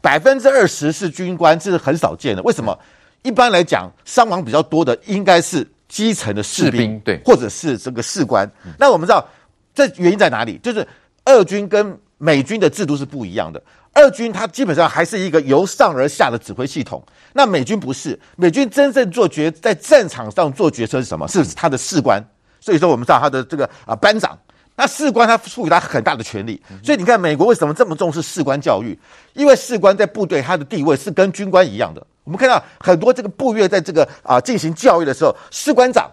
百分之二十是军官，这是很少见的。为什么？一般来讲，伤亡比较多的应该是基层的士兵，士兵对，或者是这个士官。嗯、那我们知道，这原因在哪里？就是俄军跟美军的制度是不一样的。俄军它基本上还是一个由上而下的指挥系统，那美军不是。美军真正做决在战场上做决策是什么？是他的士官。所以说，我们知道他的这个啊班长。那士官他赋予他很大的权力，所以你看美国为什么这么重视士官教育？因为士官在部队他的地位是跟军官一样的。我们看到很多这个部队在这个啊进行教育的时候，士官长。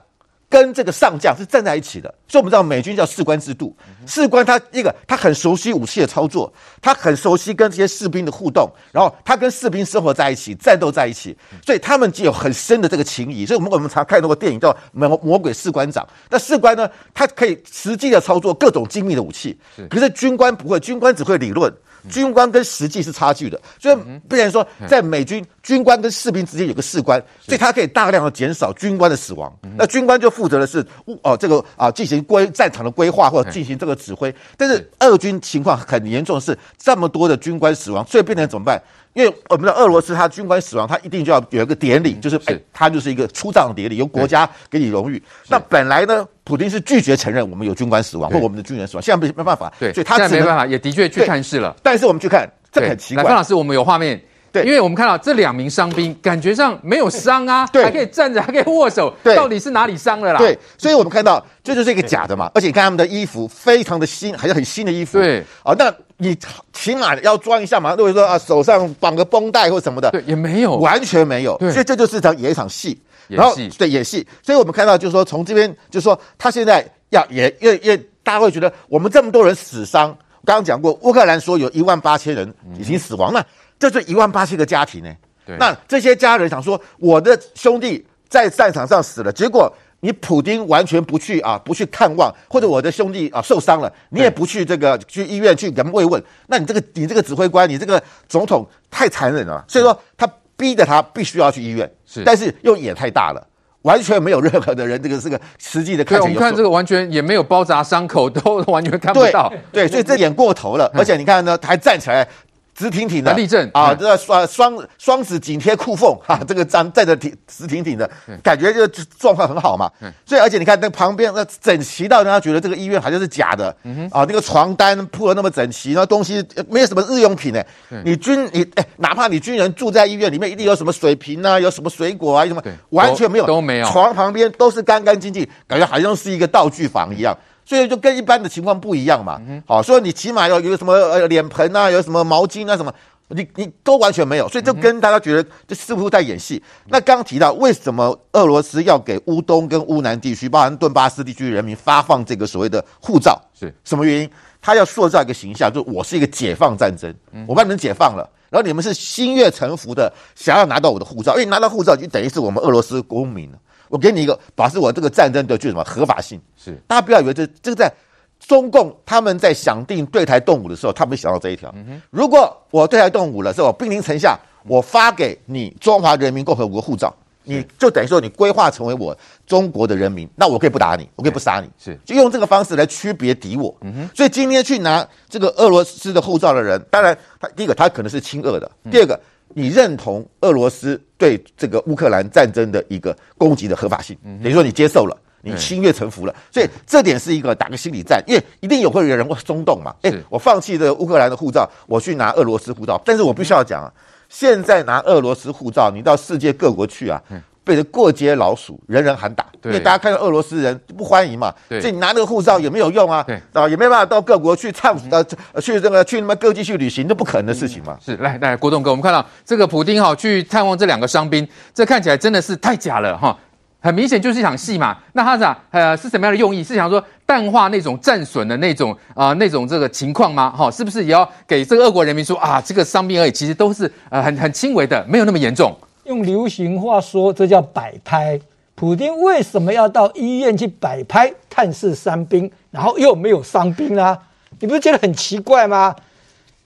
跟这个上将是站在一起的，所以我们知道美军叫士官制度。士官他一个他很熟悉武器的操作，他很熟悉跟这些士兵的互动，然后他跟士兵生活在一起，战斗在一起，所以他们就有很深的这个情谊。所以我们我们常看那个电影叫《魔魔鬼士官长》，那士官呢，他可以实际的操作各种精密的武器，可是军官不会，军官只会理论。军官跟实际是差距的，所以不然说，在美军军官跟士兵之间有个士官，所以他可以大量的减少军官的死亡。那军官就负责的是哦这个啊进行规战场的规划或者进行这个指挥。但是俄军情况很严重，是这么多的军官死亡，所以变成怎么办？因为我们的俄罗斯，他军官死亡，他一定就要有一个典礼，就是哎，他就是一个出葬典礼，由国家给你荣誉。那本来呢，普京是拒绝承认我们有军官死亡或我们的军人死亡，现在没没办法，对，所以他现在没办法，也的确去探视了。但是我们去看，这很奇怪。来，范老师，我们有画面，对，因为我们看到这两名伤兵，感觉上没有伤啊，对，还可以站着，<laughs> 还可以握手，对，到底是哪里伤了啦？对，所以我们看到这就是一个假的嘛，而且你看他们的衣服非常的新，还是很新的衣服，对，啊，那。你起码要装一下嘛，如果说啊手上绑个绷带或什么的，对，也没有，完全没有，所以这就是场演一场戏，然后对演戏，所以我们看到就是说从这边就是说他现在要也越越大家会觉得我们这么多人死伤，刚刚讲过乌克兰说有一万八千人已经死亡，那这是一万八千个家庭呢，对，那这些家人想说我的兄弟在战场上死了，结果。你普丁完全不去啊，不去看望，或者我的兄弟啊受伤了，你也不去这个去医院去给他们慰问，那你这个你这个指挥官，你这个总统太残忍了。所以说他逼着他必须要去医院，是，但是又也太大了，完全没有任何的人，这个是个实际的看。对，我们看这个完全也没有包扎伤口，都完全看不到。对，对，所以这演过头了，而且你看呢，他还站起来。直挺挺的立正啊，这个双双双指紧贴裤缝 <laughs> 哈，这个站站着挺直挺挺的，感觉就状况很好嘛。所以而且你看那旁边那整齐到让他觉得这个医院好像是假的。啊，那个床单铺的那么整齐，那东西没有什么日用品呢。你军你哎，哪怕你军人住在医院里面，一定有什么水瓶啊，有什么水果啊，什么完全没有，都没有。床旁边都是干干净净，感觉好像是一个道具房一样。所以就跟一般的情况不一样嘛，好，所以你起码要有什么呃脸盆啊，有什么毛巾啊什么，你你都完全没有，所以就跟大家觉得这似乎在演戏。那刚刚提到为什么俄罗斯要给乌东跟乌南地区，包含顿巴斯地区人民发放这个所谓的护照，是。什么原因？他要塑造一个形象，就是我是一个解放战争，我把你们解放了，然后你们是心悦诚服的想要拿到我的护照，因为拿到护照就等于是我们俄罗斯公民了。我给你一个，表示我这个战争的具什么合法性？是，大家不要以为这这个在中共他们在想定对台动武的时候，他们想到这一条。如果我对台动武了之后，兵临城下，我发给你中华人民共和国护照，你就等于说你规划成为我中国的人民，那我可以不打你，我可以不杀你，是，就用这个方式来区别敌我。嗯哼所以今天去拿这个俄罗斯的护照的人，当然他第一个他可能是亲俄的，第二个。你认同俄罗斯对这个乌克兰战争的一个攻击的合法性，等于说你接受了，你心悦诚服了。所以这点是一个打个心理战，因为一定有会有人会松动嘛。哎，我放弃了乌克兰的护照，我去拿俄罗斯护照，但是我必须要讲啊，现在拿俄罗斯护照，你到世界各国去啊。被人过街老鼠，人人喊打，因为大家看到俄罗斯人不欢迎嘛，所以你拿那个护照也没有用啊，啊也没办法到各国去唱呃去这个去那么各地去旅行，这不可能的事情嘛。是来来，国栋哥，我们看到这个普丁哈去探望这两个伤兵，这看起来真的是太假了哈，很明显就是一场戏嘛。那他讲呃是什么样的用意？是想说淡化那种战损的那种啊、呃、那种这个情况吗？哈，是不是也要给这个俄国人民说啊，这个伤兵而已，其实都是呃很很轻微的，没有那么严重。用流行话说，这叫摆拍。普丁为什么要到医院去摆拍探视伤兵，然后又没有伤兵呢？你不是觉得很奇怪吗？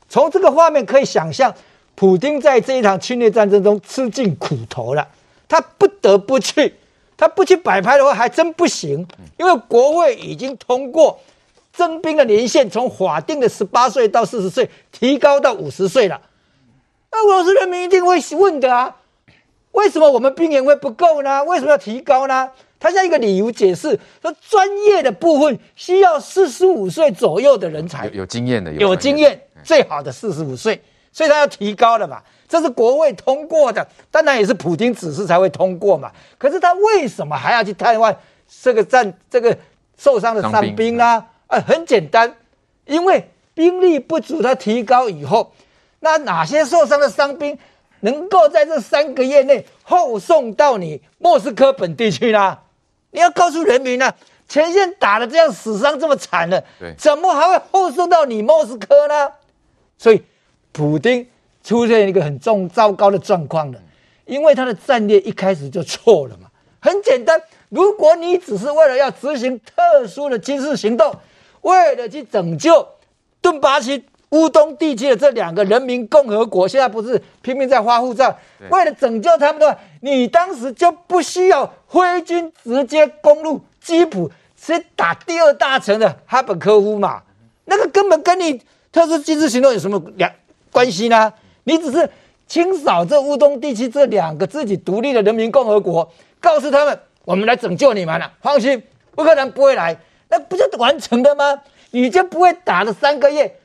从这个画面可以想象，普丁在这一场侵略战争中吃尽苦头了，他不得不去。他不去摆拍的话，还真不行，因为国会已经通过征兵的年限从法定的十八岁到四十岁提高到五十岁了。那俄罗斯人民一定会问的啊。为什么我们兵员会不够呢？为什么要提高呢？他像一个理由解释说，专业的部分需要四十五岁左右的人才，有，有经验的，有，有经验，最好的四十五岁，所以他要提高了嘛。这是国会通过的，当然也是普京指示才会通过嘛。可是他为什么还要去探望这个战这个受伤的伤兵呢？啊，很简单，因为兵力不足，他提高以后，那哪些受伤的伤兵？能够在这三个月内后送到你莫斯科本地去呢？你要告诉人民呢、啊，前线打得这样死伤这么惨了，对，怎么还会后送到你莫斯科呢？所以，普京出现一个很重糟糕的状况了，因为他的战略一开始就错了嘛。很简单，如果你只是为了要执行特殊的军事行动，为了去拯救顿巴斯。乌东地区的这两个人民共和国现在不是拼命在发护照，为了拯救他们的话，你当时就不需要挥军直接攻入基辅，直接打第二大城的哈本科夫嘛？那个根本跟你特殊军事行动有什么两关系呢？你只是清扫这乌东地区这两个自己独立的人民共和国，告诉他们我们来拯救你们了，放心，乌克兰不会来，那不就完成了吗？你就不会打了三个月。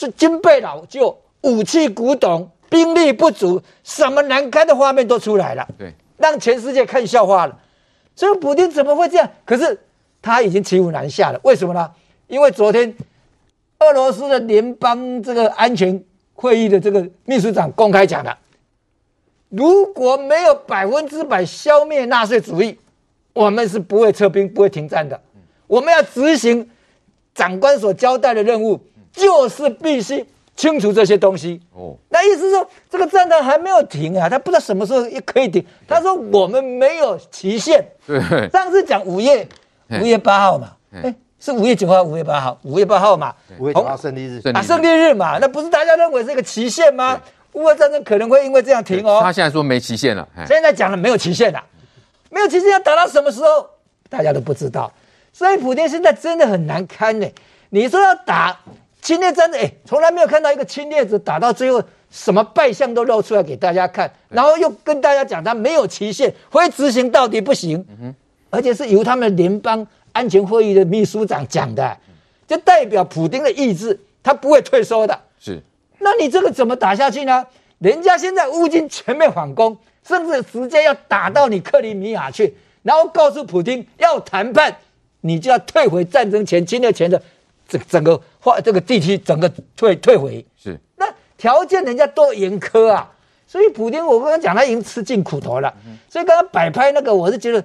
是军备老旧，武器古董，兵力不足，什么难堪的画面都出来了，对，让全世界看笑话了。所以普丁怎么会这样？可是他已经骑虎难下了。为什么呢？因为昨天俄罗斯的联邦这个安全会议的这个秘书长公开讲了，如果没有百分之百消灭纳粹主义，我们是不会撤兵、不会停战的。我们要执行长官所交代的任务。就是必须清除这些东西哦。那意思是说，这个战争还没有停啊，他不知道什么时候也可以停。他说我们没有期限。对。上次讲五月五月八号嘛，哎，是五月九号、五月八号、五月八号嘛。五月九号胜利日。啊，胜利日嘛，那不是大家认为是一个期限吗？乌俄战争可能会因为这样停哦。他现在说没期限了。现在讲了没有期限了，没有期限要打到什么时候，大家都不知道。所以普京现在真的很难堪呢。你说要打。侵略战争，哎，从来没有看到一个侵略者打到最后什么败相都露出来给大家看，然后又跟大家讲他没有期限，会执行到底不行，而且是由他们联邦安全会议的秘书长讲的，就代表普京的意志，他不会退缩的。是，那你这个怎么打下去呢？人家现在乌军全面反攻，甚至直接要打到你克里米亚去，然后告诉普京要谈判，你就要退回战争前侵略前的。这整个画这个地区整个退退回是，那条件人家多严苛啊，所以普京我刚刚讲他已经吃尽苦头了，嗯、所以刚刚摆拍那个我是觉得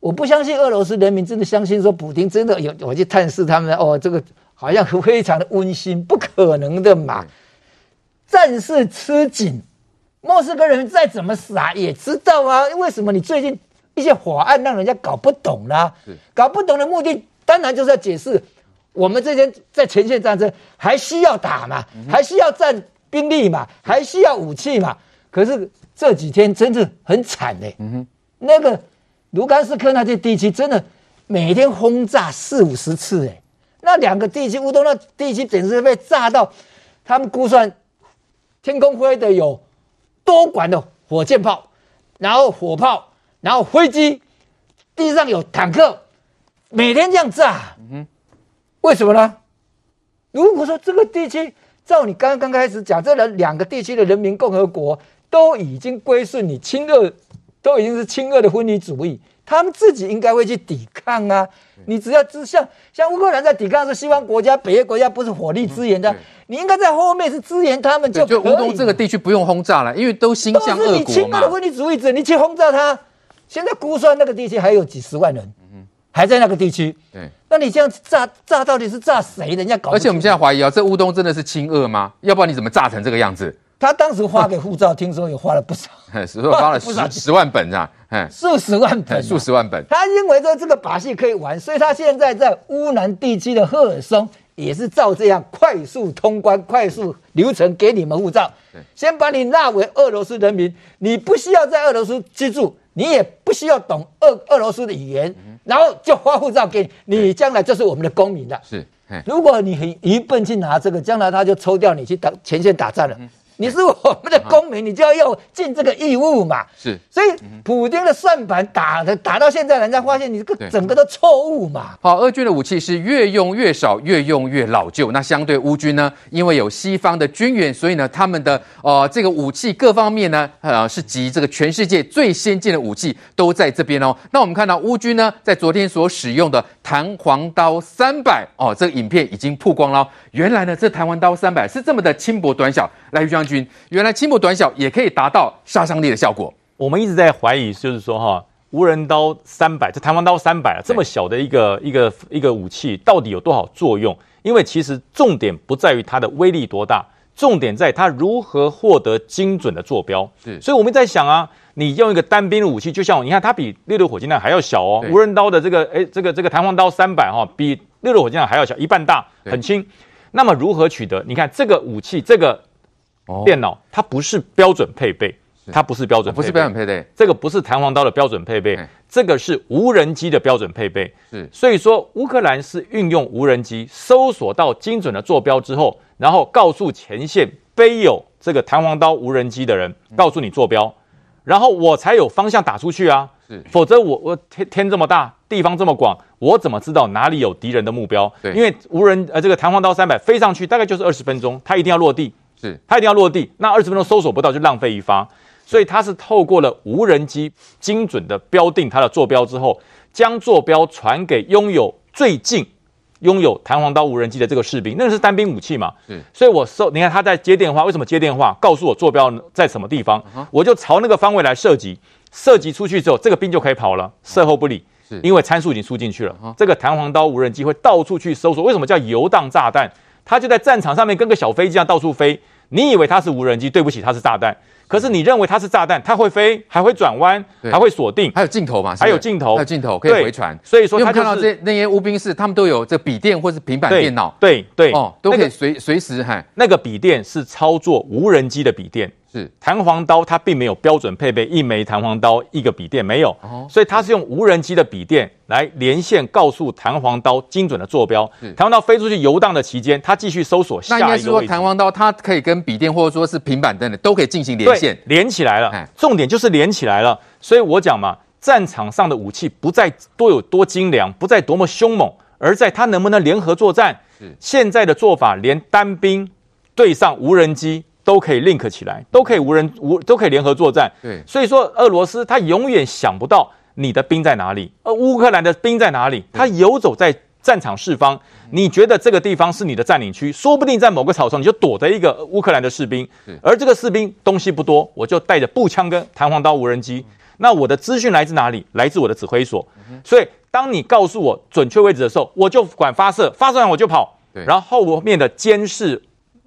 我不相信俄罗斯人民真的相信说普京真的有我去探视他们哦，这个好像非常的温馨，不可能的嘛，<laughs> 战事吃紧，莫斯科人再怎么傻也知道啊，为什么你最近一些法案让人家搞不懂呢？搞不懂的目的当然就是要解释。我们这些在前线战争还需要打嘛，还需要战兵力嘛，还需要武器嘛。可是这几天真的很惨嘞、欸。嗯哼，那个卢甘斯克那些地区真的每天轰炸四五十次哎、欸，那两个地区乌东那地区简直是被炸到，他们估算天空飞的有多管的火箭炮，然后火炮，然后飞机。地上有坦克，每天这样炸。嗯哼，为什么呢？如果说这个地区，照你刚刚开始讲，这两两个地区的人民共和国都已经归顺你亲俄，都已经是亲俄的分离主义，他们自己应该会去抵抗啊。你只要知像像乌克兰在抵抗，是西方国家、北约国家不是火力支援的，嗯、你应该在后面是支援他们就。就乌东这个地区不用轰炸了，因为都心向俄国嘛。都是你亲俄的分离主义者，你去轰炸他，现在估算那个地区还有几十万人。还在那个地区，对，那你这样炸炸到底是炸谁？人家搞，而且我们现在怀疑啊，这乌东真的是亲俄吗？要不然你怎么炸成这个样子？他当时发给护照，听说也花了不少，<laughs> 是说花了十 <laughs> 十万本啊，哎，数十万本，数十万本。他认为说这个把戏可以玩，所以他现在在乌南地区的赫尔松也是照这样快速通关、快速流程给你们护照，先把你纳为俄罗斯人民，你不需要在俄罗斯居住。你也不需要懂俄俄罗斯的语言，然后就发护照给你，你将来就是我们的公民了。是，如果你很愚笨去拿这个，将来他就抽调你去打前线打仗了。你是我们的公民，你就要要尽这个义务嘛。是，所以普京的算盘打的打到现在，人家发现你这个整个都错误嘛。好，俄军的武器是越用越少，越用越老旧。那相对乌军呢，因为有西方的军援，所以呢，他们的呃这个武器各方面呢，呃是集这个全世界最先进的武器都在这边哦。那我们看到乌军呢，在昨天所使用的弹簧刀三百哦，这个影片已经曝光了。原来呢，这弹簧刀三百是这么的轻薄短小。来，于将军，原来轻薄短小也可以达到杀伤力的效果。我们一直在怀疑，就是说哈，无人刀三百，这弹簧刀三百啊，这么小的一个一个一个武器，到底有多少作用？因为其实重点不在于它的威力多大，重点在它如何获得精准的坐标。是，所以我们在想啊，你用一个单兵的武器，就像你看，它比六六火箭弹还要小哦。无人刀的这个，哎，这个这个弹簧刀三百哈，比六六火箭弹还要小，一半大，很轻。那么如何取得？你看这个武器，这个。电脑它不是标准配备，它不是标准，不是标准配备，这个不是弹簧刀的标准配备，这个是无人机的标准配备。是，所以说乌克兰是运用无人机搜索到精准的坐标之后，然后告诉前线背有这个弹簧刀无人机的人，告诉你坐标，然后我才有方向打出去啊。是，否则我我天天这么大，地方这么广，我怎么知道哪里有敌人的目标？对，因为无人呃这个弹簧刀三百飞上去大概就是二十分钟，它一定要落地。是，它一定要落地，那二十分钟搜索不到就浪费一发，所以它是透过了无人机精准的标定它的坐标之后，将坐标传给拥有最近拥有弹簧刀无人机的这个士兵，那个是单兵武器嘛？是，所以我搜，你看他在接电话，为什么接电话？告诉我坐标在什么地方，我就朝那个方位来射击，射击出去之后，这个兵就可以跑了，射后不理，是因为参数已经输进去了。这个弹簧刀无人机会到处去搜索，为什么叫游荡炸弹？它就在战场上面跟个小飞机一样到处飞。你以为它是无人机？对不起，它是炸弹。可是你认为它是炸弹，它会飞，还会转弯，还会锁定，还有镜头嘛？还有镜头，还有镜头可以回传。所以说，他看到这那些乌兵士，他们都有这笔电或是平板电脑，对对哦，都可以随随时哈。那个笔电是操作无人机的笔电。是弹簧刀，它并没有标准配备一枚弹簧刀一个笔电，没有，所以它是用无人机的笔电来连线，告诉弹簧刀精准的坐标。弹簧刀飞出去游荡的期间，它继续搜索下一个位置。那应该是说，弹簧刀它可以跟笔电或者说是平板等等都可以进行连线，连起来了。重点就是连起来了。所以我讲嘛，战场上的武器不在多有多精良，不在多么凶猛，而在它能不能联合作战。现在的做法，连单兵对上无人机。都可以 link 起来，都可以无人无都可以联合作战。对，所以说俄罗斯他永远想不到你的兵在哪里，而乌克兰的兵在哪里？他游走在战场四方，你觉得这个地方是你的占领区，说不定在某个草丛你就躲着一个乌克兰的士兵，而这个士兵东西不多，我就带着步枪跟弹簧刀无人机。那我的资讯来自哪里？来自我的指挥所。所以当你告诉我准确位置的时候，我就管发射，发射完我就跑。然后后面的监视。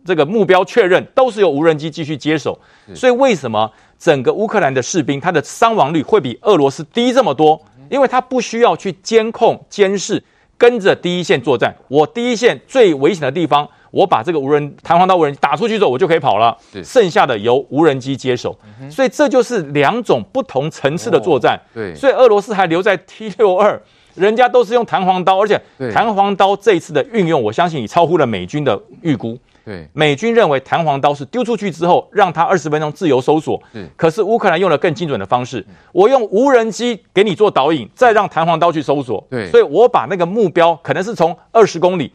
这个目标确认都是由无人机继续接手，所以为什么整个乌克兰的士兵他的伤亡率会比俄罗斯低这么多？因为他不需要去监控、监视，跟着第一线作战。我第一线最危险的地方，我把这个无人弹簧刀无人机打出去之后，我就可以跑了。剩下的由无人机接手。所以这就是两种不同层次的作战。对，所以俄罗斯还留在 T 六二，人家都是用弹簧刀，而且弹簧刀这一次的运用，我相信已超乎了美军的预估。对，美军认为弹簧刀是丢出去之后，让它二十分钟自由搜索。是，可是乌克兰用了更精准的方式，我用无人机给你做导引，再让弹簧刀去搜索。对，所以我把那个目标可能是从二十公里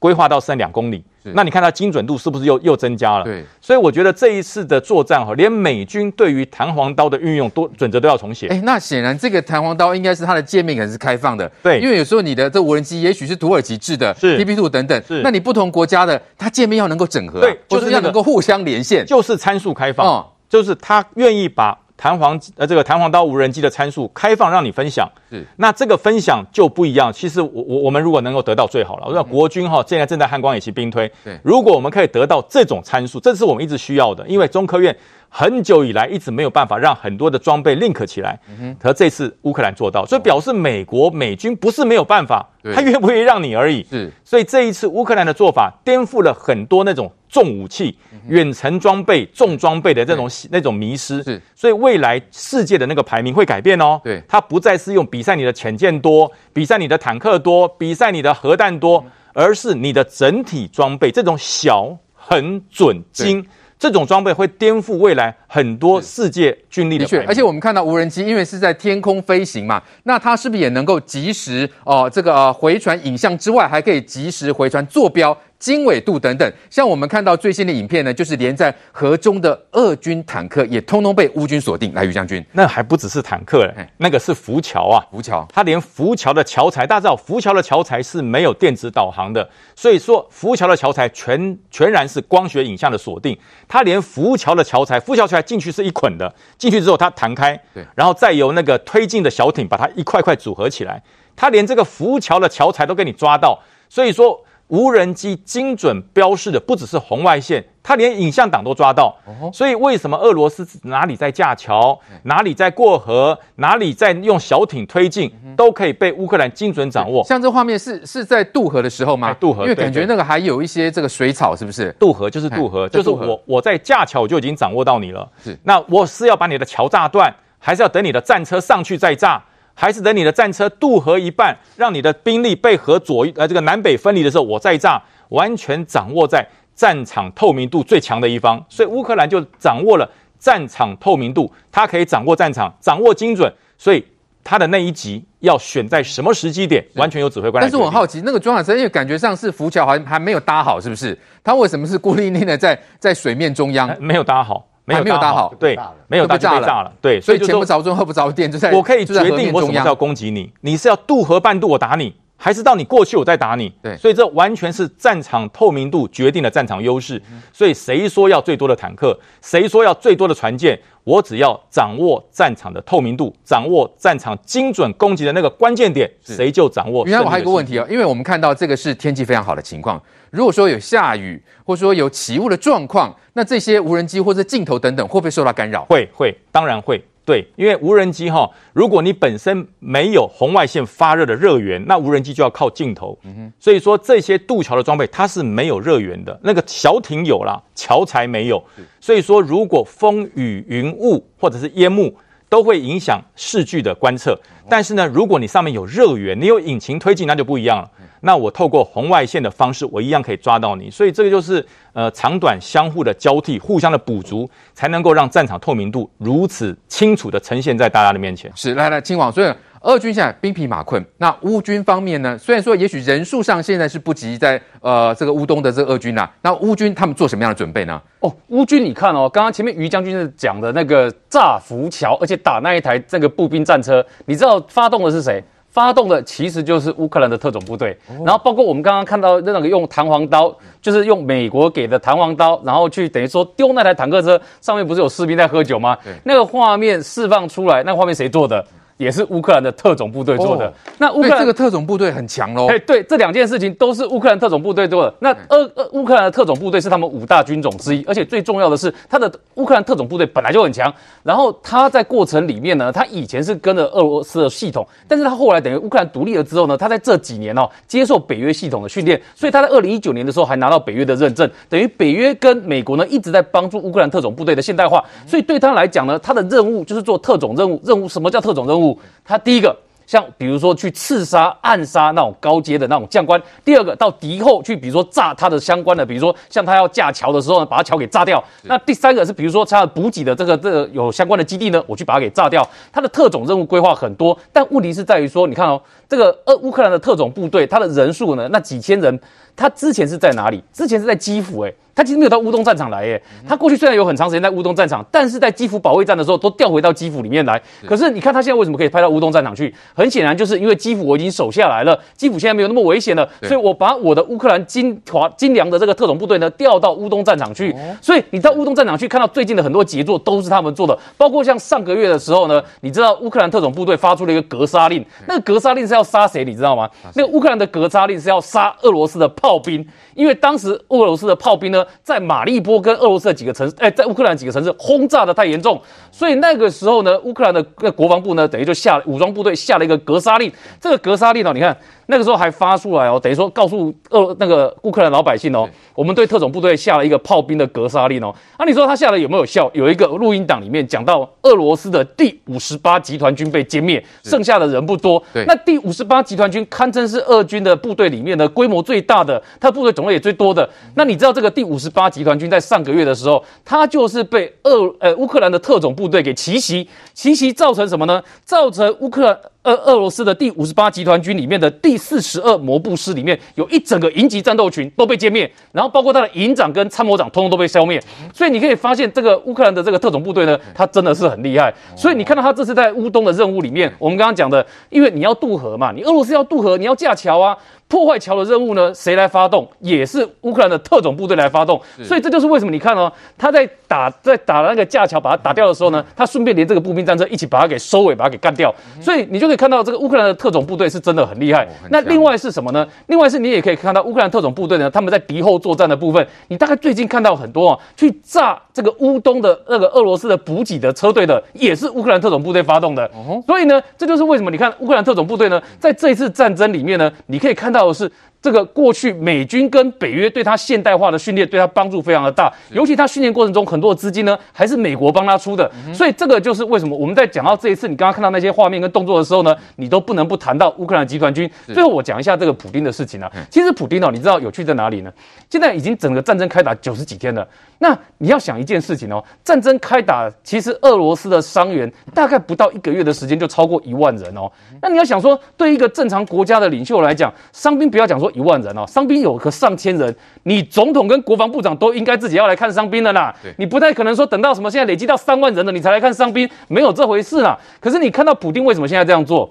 规划到剩两公里。那你看它精准度是不是又又增加了？对，所以我觉得这一次的作战哈，连美军对于弹簧刀的运用都准则都要重写。哎，那显然这个弹簧刀应该是它的界面可能是开放的，对，因为有时候你的这无人机也许是土耳其制的，是 TP2 等等，是，那你不同国家的它界面要能够整合，对，就是要能够互相连线，就是参数开放，哦，就是它愿意把。弹簧呃，这个弹簧刀无人机的参数开放，让你分享。是，那这个分享就不一样。其实我我我们如果能够得到最好了。我说国军哈，现在正在汉光演习兵推。对，如果我们可以得到这种参数，这是我们一直需要的。因为中科院很久以来一直没有办法让很多的装备 link 起来。嗯哼。可这次乌克兰做到，所以表示美国美军不是没有办法，他愿不愿意让你而已。是。所以这一次乌克兰的做法颠覆了很多那种。重武器、远程装备、重装备的这种那种迷失，是，所以未来世界的那个排名会改变哦。对，它不再是用比赛你的潜舰多、比赛你的坦克多、比赛你的核弹多，而是你的整体装备这种小、很、准、精。这种装备会颠覆未来很多世界军力的。的确，而且我们看到无人机，因为是在天空飞行嘛，那它是不是也能够及时哦、呃，这个、呃、回传影像之外，还可以及时回传坐标、经纬度等等。像我们看到最新的影片呢，就是连在河中的俄军坦克也通通被乌军锁定。来，于将军，那还不只是坦克嘞，那个是浮桥啊，浮桥，它连浮桥的桥材，大家知道浮桥的桥材是没有电子导航的，所以说浮桥的桥材全全然是光学影像的锁定。它连浮桥的桥材，浮桥桥材进去是一捆的，进去之后它弹开，对，然后再由那个推进的小艇把它一块块组合起来。它连这个浮桥的桥材都给你抓到，所以说。无人机精准标示的不只是红外线，它连影像档都抓到。所以为什么俄罗斯哪里在架桥，哪里在过河，哪里在用小艇推进，都可以被乌克兰精准掌握。像这画面是是在渡河的时候吗？渡河，因为感觉那个还有一些这个水草，是不是？渡河就是渡河，就是我我在架桥我就已经掌握到你了。是，那我是要把你的桥炸断，还是要等你的战车上去再炸？还是等你的战车渡河一半，让你的兵力被河左呃这个南北分离的时候，我再炸，完全掌握在战场透明度最强的一方。所以乌克兰就掌握了战场透明度，它可以掌握战场，掌握精准。所以他的那一集要选在什么时机点，完全由指挥官。但是我很好奇，那个装甲车因为感觉上是浮桥还还没有搭好，是不是？他为什么是孤零零的在在水面中央？没有搭好。还没有搭好，对，没有搭就被炸了，对，所以前不着村后不着店，就在我可以决定我什么时候攻击你，你是要渡河半渡我打你，还是到你过去我再打你？对，所以这完全是战场透明度决定了战场优势。所以谁说要最多的坦克，谁说要最多的船舰，我只要掌握战场的透明度，掌握战场精准攻击的那个关键点，谁就掌握。原来我还有一个问题啊，因为我们看到这个是天气非常好的情况。如果说有下雨，或者说有起雾的状况，那这些无人机或者镜头等等会不会受到干扰？会会，当然会。对，因为无人机哈，如果你本身没有红外线发热的热源，那无人机就要靠镜头。嗯哼。所以说这些渡桥的装备它是没有热源的，那个小艇有啦，桥材没有。所以说如果风雨云雾或者是烟幕，都会影响视距的观测。但是呢，如果你上面有热源，你有引擎推进，那就不一样了。那我透过红外线的方式，我一样可以抓到你，所以这个就是呃长短相互的交替，互相的补足，才能够让战场透明度如此清楚的呈现在大家的面前。是，来来，亲王，所以俄军现在兵疲马困，那乌军方面呢？虽然说也许人数上现在是不及在呃这个乌东的这个俄军呐、啊，那乌军他们做什么样的准备呢？哦，乌军你看哦，刚刚前面于将军是讲的那个炸浮桥，而且打那一台这个步兵战车，你知道发动的是谁？发动的其实就是乌克兰的特种部队，然后包括我们刚刚看到那个用弹簧刀，就是用美国给的弹簧刀，然后去等于说丢那台坦克车，上面不是有士兵在喝酒吗？那个画面释放出来，那个画面谁做的？也是乌克兰的特种部队做的。哦、那乌克兰这个特种部队很强喽。哎，对，这两件事情都是乌克兰特种部队做的。那俄俄乌克兰的特种部队是他们五大军种之一，而且最重要的是，他的乌克兰特种部队本来就很强。然后他在过程里面呢，他以前是跟着俄罗斯的系统，但是他后来等于乌克兰独立了之后呢，他在这几年哦接受北约系统的训练，所以他在二零一九年的时候还拿到北约的认证，等于北约跟美国呢一直在帮助乌克兰特种部队的现代化。所以对他来讲呢，他的任务就是做特种任务。任务什么叫特种任务？他第一个。像比如说去刺杀、暗杀那种高阶的那种将官；第二个到敌后去，比如说炸他的相关的，比如说像他要架桥的时候呢，把他桥给炸掉。那第三个是比如说他的补给的这个这个有相关的基地呢，我去把它给炸掉。他的特种任务规划很多，但问题是在于说，你看哦，这个呃乌克兰的特种部队，他的人数呢，那几千人，他之前是在哪里？之前是在基辅，哎。他其实没有到乌东战场来耶，他过去虽然有很长时间在乌东战场，但是在基辅保卫战的时候都调回到基辅里面来。可是你看他现在为什么可以派到乌东战场去？很显然就是因为基辅我已经守下来了，基辅现在没有那么危险了，所以我把我的乌克兰精华精良的这个特种部队呢调到乌东战场去。所以你到乌东战场去看到最近的很多杰作都是他们做的，包括像上个月的时候呢，你知道乌克兰特种部队发出了一个格杀令，那个格杀令是要杀谁？你知道吗？那个乌克兰的格杀令是要杀俄罗斯的炮炮兵，因为当时俄罗斯的炮兵呢在马利波跟俄罗斯的几个城市，哎，在乌克兰几个城市轰炸的太严重，所以那个时候呢，乌克兰的国防部呢，等于就下武装部队下了一个格杀令。这个格杀令呢，你看。那个时候还发出来哦，等于说告诉俄那个乌克兰老百姓哦，我们对特种部队下了一个炮兵的格杀令哦。那、啊、你说他下的有没有效？有一个录音档里面讲到，俄罗斯的第五十八集团军被歼灭，剩下的人不多。对，那第五十八集团军堪称是俄军的部队里面的规模最大的，他部队种类也最多的。那你知道这个第五十八集团军在上个月的时候，他就是被俄呃乌克兰的特种部队给奇袭，奇袭造成什么呢？造成乌克兰。俄俄罗斯的第五十八集团军里面的第四十二摩步师里面有一整个营级战斗群都被歼灭，然后包括他的营长跟参谋长通通都被消灭。所以你可以发现，这个乌克兰的这个特种部队呢，他真的是很厉害。所以你看到他这次在乌东的任务里面，我们刚刚讲的，因为你要渡河嘛，你俄罗斯要渡河，你要架桥啊。破坏桥的任务呢，谁来发动？也是乌克兰的特种部队来发动。所以这就是为什么你看哦，他在打在打那个架桥，把它打掉的时候呢，他顺便连这个步兵战车一起把它给收尾，把它给干掉。所以你就可以看到这个乌克兰的特种部队是真的很厉害。那另外是什么呢？另外是你也可以看到乌克兰特种部队呢，他们在敌后作战的部分，你大概最近看到很多啊，去炸这个乌东的那个俄罗斯的补给的车队的，也是乌克兰特种部队发动的。所以呢，这就是为什么你看乌克兰特种部队呢，在这一次战争里面呢，你可以看到。到的是这个过去美军跟北约对他现代化的训练，对他帮助非常的大。尤其他训练过程中很多的资金呢，还是美国帮他出的。所以这个就是为什么我们在讲到这一次，你刚刚看到那些画面跟动作的时候呢，你都不能不谈到乌克兰集团军。最后我讲一下这个普丁的事情啊。其实普丁哦，你知道有趣在哪里呢？现在已经整个战争开打九十几天了。那你要想一件事情哦，战争开打，其实俄罗斯的伤员大概不到一个月的时间就超过一万人哦。那你要想说，对一个正常国家的领袖来讲，伤兵不要讲说一万人哦，伤兵有个上千人，你总统跟国防部长都应该自己要来看伤兵的啦。你不太可能说等到什么现在累积到三万人了，你才来看伤兵，没有这回事啦。可是你看到普丁为什么现在这样做？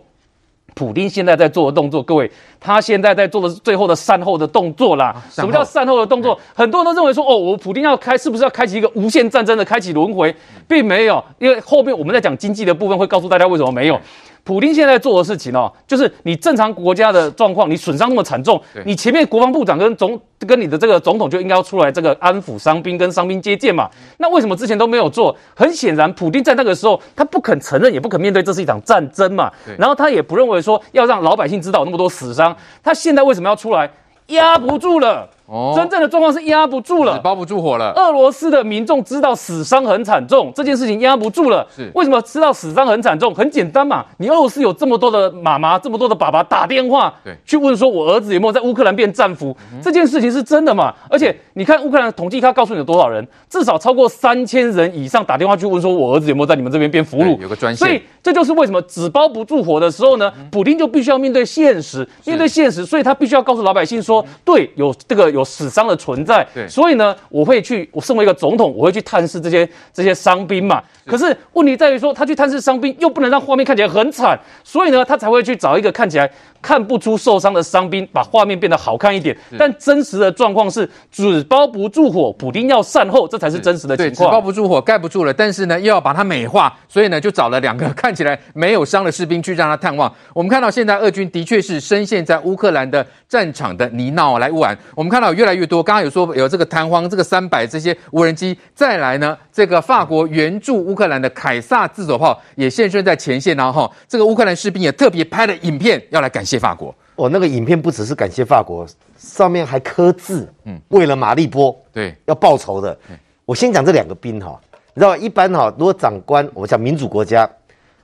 普丁现在在做的动作，各位，他现在在做的最后的善后的动作啦。什么叫善后的动作？很多人都认为说，哦，我普丁要开，是不是要开启一个无限战争的开启轮回？并没有，因为后面我们在讲经济的部分会告诉大家为什么没有。普京现在做的事情哦，就是你正常国家的状况，你损伤那么惨重，你前面国防部长跟总跟你的这个总统就应该要出来这个安抚伤兵跟伤兵接见嘛。那为什么之前都没有做？很显然，普京在那个时候他不肯承认，也不肯面对这是一场战争嘛。然后他也不认为说要让老百姓知道有那么多死伤。他现在为什么要出来？压不住了。哦，真正的状况是压不住了，包不住火了。俄罗斯的民众知道死伤很惨重，这件事情压不住了。是为什么知道死伤很惨重？很简单嘛，你俄罗斯有这么多的妈妈，这么多的爸爸打电话，对，去问说我儿子有没有在乌克兰变战俘，嗯、这件事情是真的嘛？而且你看乌克兰的统计，他告诉你有多少人，至少超过三千人以上打电话去问说，我儿子有没有在你们这边变俘虏？有个专线。所以这就是为什么纸包不住火的时候呢，普丁就必须要面对现实，面对现实，所以他必须要告诉老百姓说，对，有这个有死伤的存。在，对，所以呢，我会去，我身为一个总统，我会去探视这些这些伤兵嘛。可是问题在于说，他去探视伤兵，又不能让画面看起来很惨，所以呢，他才会去找一个看起来。看不出受伤的伤兵，把画面变得好看一点。但真实的状况是纸包不住火，补丁要善后，这才是真实的情况。纸包不住火，盖不住了。但是呢，又要把它美化，所以呢，就找了两个看起来没有伤的士兵去让他探望。我们看到现在俄军的确是深陷在乌克兰的战场的泥淖来玩。我们看到越来越多，刚刚有说有这个弹簧，这个三百这些无人机，再来呢，这个法国援助乌克兰的凯撒自走炮也现身在前线，然后这个乌克兰士兵也特别拍了影片要来感谢。法国，我那个影片不只是感谢法国，上面还刻字，嗯，为了马利波，对，要报仇的。我先讲这两个兵哈，你知道一般哈，如果长官，我讲民主国家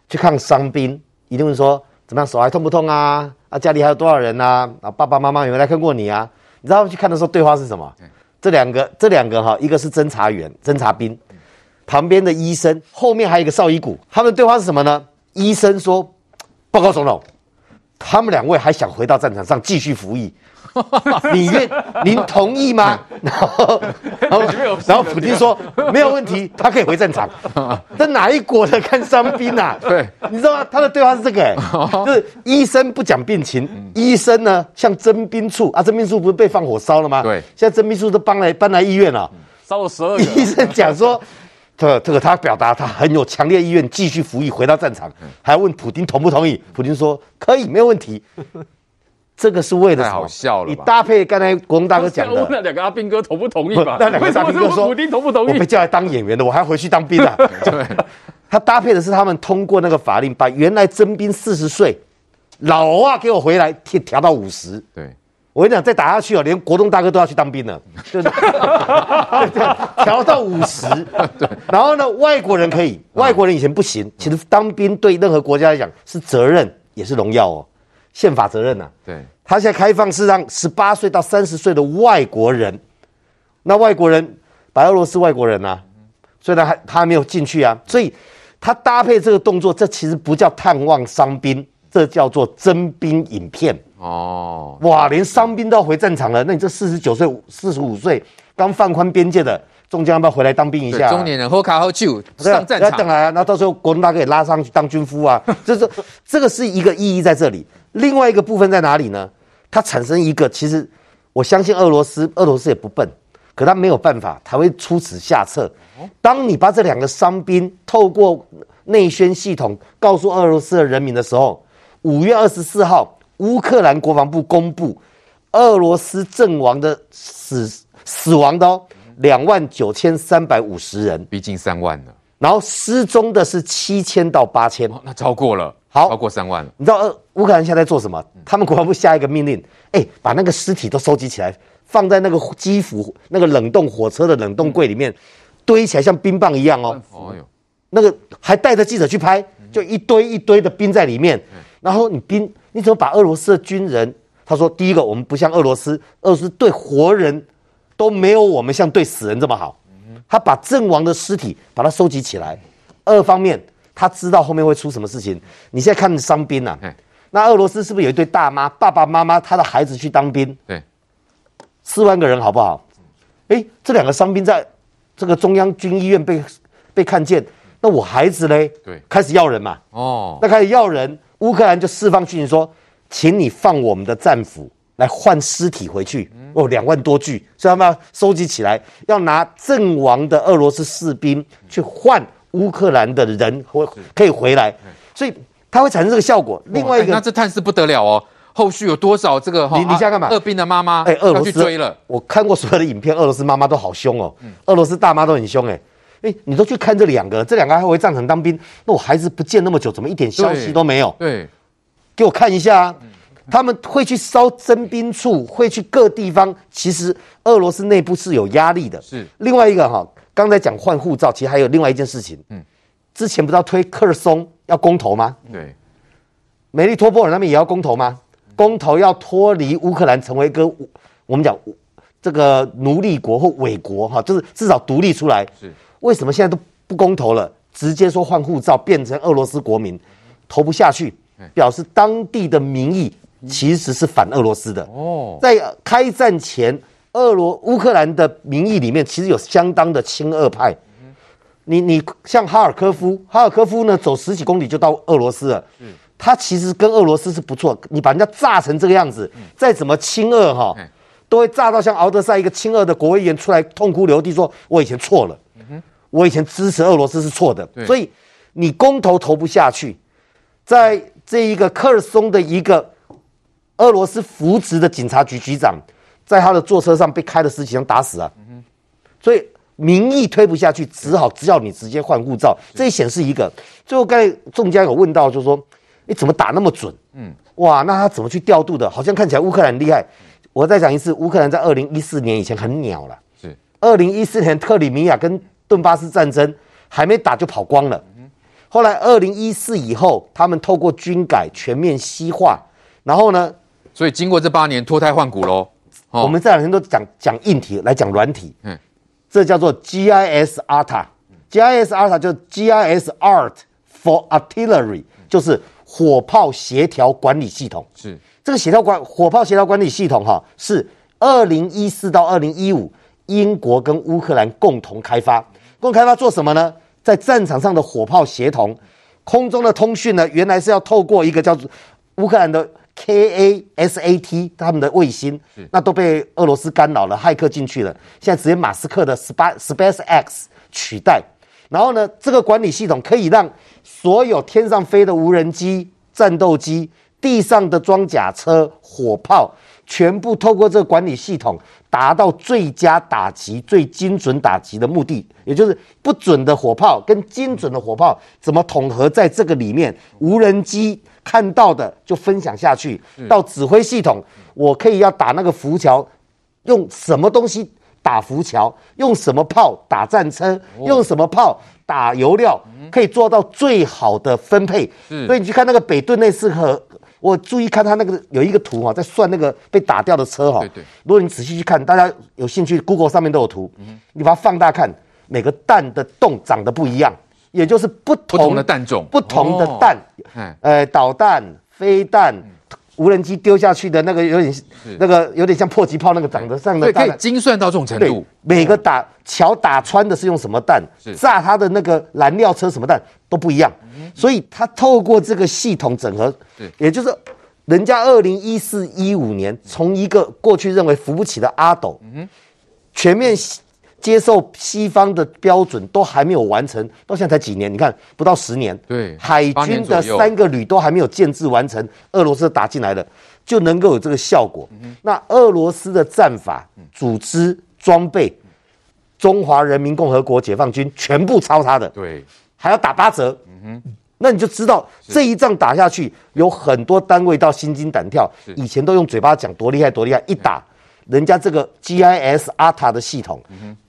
去看伤兵，一定会说怎么样？手还痛不痛啊？啊，家里还有多少人啊？啊，爸爸妈妈有没有来看过你啊？你知道去看的时候对话是什么？这两个，这两个哈，一个是侦查员、侦察兵，旁边的医生，后面还有一个邵伊古。他们的对话是什么呢？医生说：“报告总统，他们两位还想回到战场上继续服役。” <laughs> 你愿 <laughs> 您同意吗？<laughs> 然后，然后，然后普京说没有问题，他可以回战场。这哪一国的看伤兵啊？对，你知道吗？他的对话是这个、欸，就是医生不讲病情，医生呢像征兵处啊，征兵处不是被放火烧了吗？对，现在征兵处都搬来搬来医院了，烧了十二个。医生讲说，这个这个他表达他很有强烈意愿继续服役，回到战场，还要问普京同不同意？普京说可以，没有问题。这个是为了太好笑了。你搭配刚才国栋大哥讲的，<laughs> 那两个阿兵哥同不同意吧？<laughs> 那两个阿兵哥说，普丁同不同意？我被叫来当演员的，我还要回去当兵啊。<laughs> 对，他搭配的是他们通过那个法令，把原来征兵四十岁老欧啊给我回来调调到五十。对，我跟你讲，再打下去哦，连国栋大哥都要去当兵了。对对，调到五十。对，然后呢，外国人可以，外国人以前不行。其实当兵对任何国家来讲是责任，也是荣耀哦。宪法责任呐、啊，对，他现在开放是让十八岁到三十岁的外国人，那外国人白俄罗斯外国人呐、啊，所以他还他还没有进去啊，所以他搭配这个动作，这其实不叫探望伤兵，这叫做征兵影片哦，哇，连伤兵都要回战场了，那你这四十九岁、四十五岁刚放宽边界的。中将要不要回来当兵一下、啊？中年人喝卡喝酒上战场，等来啊！那到时候国民大哥也拉上去当军夫啊！就是这个是一个意义在这里。另外一个部分在哪里呢？它产生一个，其实我相信俄罗斯，俄罗斯也不笨，可他没有办法，才会出此下策。当你把这两个伤兵透过内宣系统告诉俄罗斯的人民的时候，五月二十四号，乌克兰国防部公布俄罗斯阵亡的死死亡的哦。两万九千三百五十人，逼近三万了。然后失踪的是七千到八千，那超过了，好，超过三万了。你知道乌克兰现在在做什么？他们国防部下一个命令，哎，把那个尸体都收集起来，放在那个基辅那个冷冻火车的冷冻柜里面，堆起来像冰棒一样哦。哦哟，那个还带着记者去拍，就一堆一堆的冰在里面。然后你冰，你怎么把俄罗斯的军人？他说，第一个，我们不像俄罗斯，俄罗斯对活人。都没有我们像对死人这么好，他把阵亡的尸体把它收集起来。二方面，他知道后面会出什么事情。你现在看伤兵啊，那俄罗斯是不是有一对大妈，爸爸妈妈他的孩子去当兵？对，四万个人好不好？哎，这两个伤兵在这个中央军医院被被看见，那我孩子嘞？对，开始要人嘛。哦，那开始要人，乌克兰就释放讯息说，请你放我们的战俘。来换尸体回去哦，两万多具，所以他们要收集起来，要拿阵亡的俄罗斯士兵去换乌克兰的人回可以回来，所以它会产生这个效果。另外一个，那这探视不得了哦，后续有多少这个？你你在干嘛？俄兵的妈妈哎，俄罗斯去追了。我看过所有的影片，俄罗斯妈妈都好凶哦，俄罗斯大妈都很凶哎哎，你都去看这两个，这两个还回战场当兵，那我孩子不见那么久，怎么一点消息都没有？对，给我看一下啊。他们会去烧征兵处，会去各地方。其实俄罗斯内部是有压力的。是另外一个哈，刚才讲换护照，其实还有另外一件事情。嗯，之前不知道推克尔松要公投吗？对，梅利托波尔那边也要公投吗？公投要脱离乌克兰，成为一个我们讲这个奴隶国或伪国哈，就是至少独立出来。是为什么现在都不公投了，直接说换护照变成俄罗斯国民，投不下去，表示当地的民意。其实是反俄罗斯的哦，在开战前，俄罗乌克兰的民意里面其实有相当的亲俄派。你你像哈尔科夫，哈尔科夫呢走十几公里就到俄罗斯了。嗯，他其实跟俄罗斯是不错。你把人家炸成这个样子，再怎么亲俄哈，都会炸到像敖德赛一个亲俄的国会议员出来痛哭流涕说：“我以前错了，我以前支持俄罗斯是错的。”所以你公投投不下去，在这一个科尔松的一个。俄罗斯扶植的警察局局长，在他的坐车上被开了十几枪打死啊！所以民意推不下去，只好只要你直接换护照。这也显示一个。最后刚才仲江有问到，就是说你怎么打那么准？嗯，哇，那他怎么去调度的？好像看起来乌克兰很厉害。我再讲一次，乌克兰在二零一四年以前很鸟了。是二零一四年克里米亚跟顿巴斯战争还没打就跑光了。后来二零一四以后，他们透过军改全面西化，然后呢，所以经过这八年脱胎换骨喽。哦、我们这两天都讲讲硬体，来讲软体。嗯，这叫做 GIS ARTA，GIS ARTA 就 GIS Art for Artillery，就是火炮协调管理系统。是这个协调管火炮协调管理系统哈，是二零一四到二零一五英国跟乌克兰共同开发，共同开发做什么呢？在战场上的火炮协同，空中的通讯呢，原来是要透过一个叫做乌克兰的。KASAT 他们的卫星，那都被俄罗斯干扰了，骇客进去了。现在直接马斯克的 Space SpaceX 取代。然后呢，这个管理系统可以让所有天上飞的无人机、战斗机、地上的装甲车、火炮，全部透过这个管理系统，达到最佳打击、最精准打击的目的。也就是不准的火炮跟精准的火炮怎么统合在这个里面，无人机。看到的就分享下去，到指挥系统，我可以要打那个浮桥，用什么东西打浮桥，用什么炮打战车，用什么炮打油料，可以做到最好的分配。所以你去看那个北顿内斯河，我注意看他那个有一个图哈，在算那个被打掉的车哈。如果你仔细去看，大家有兴趣，Google 上面都有图，嗯。你把它放大看，每个弹的洞长得不一样。也就是不同，的弹种，不同的弹，呃，导弹、飞弹、无人机丢下去的那个有点，那个有点像迫击炮那个长得上的，可以精算到这种程度。每个打桥打穿的是用什么弹，炸它的那个燃料车什么弹都不一样，所以它透过这个系统整合，也就是人家二零一四一五年从一个过去认为扶不起的阿斗，全面。接受西方的标准都还没有完成，到现在才几年？你看不到十年。对，海军的三个旅都还没有建制完成，俄罗斯打进来了就能够有这个效果。嗯、那俄罗斯的战法、组织、装备，中华人民共和国解放军全部抄他的。对，还要打八折。嗯哼，那你就知道这一仗打下去，有很多单位到心惊胆跳。以前都用嘴巴讲多厉害多厉害，一打。人家这个 GIS ARTA 的系统，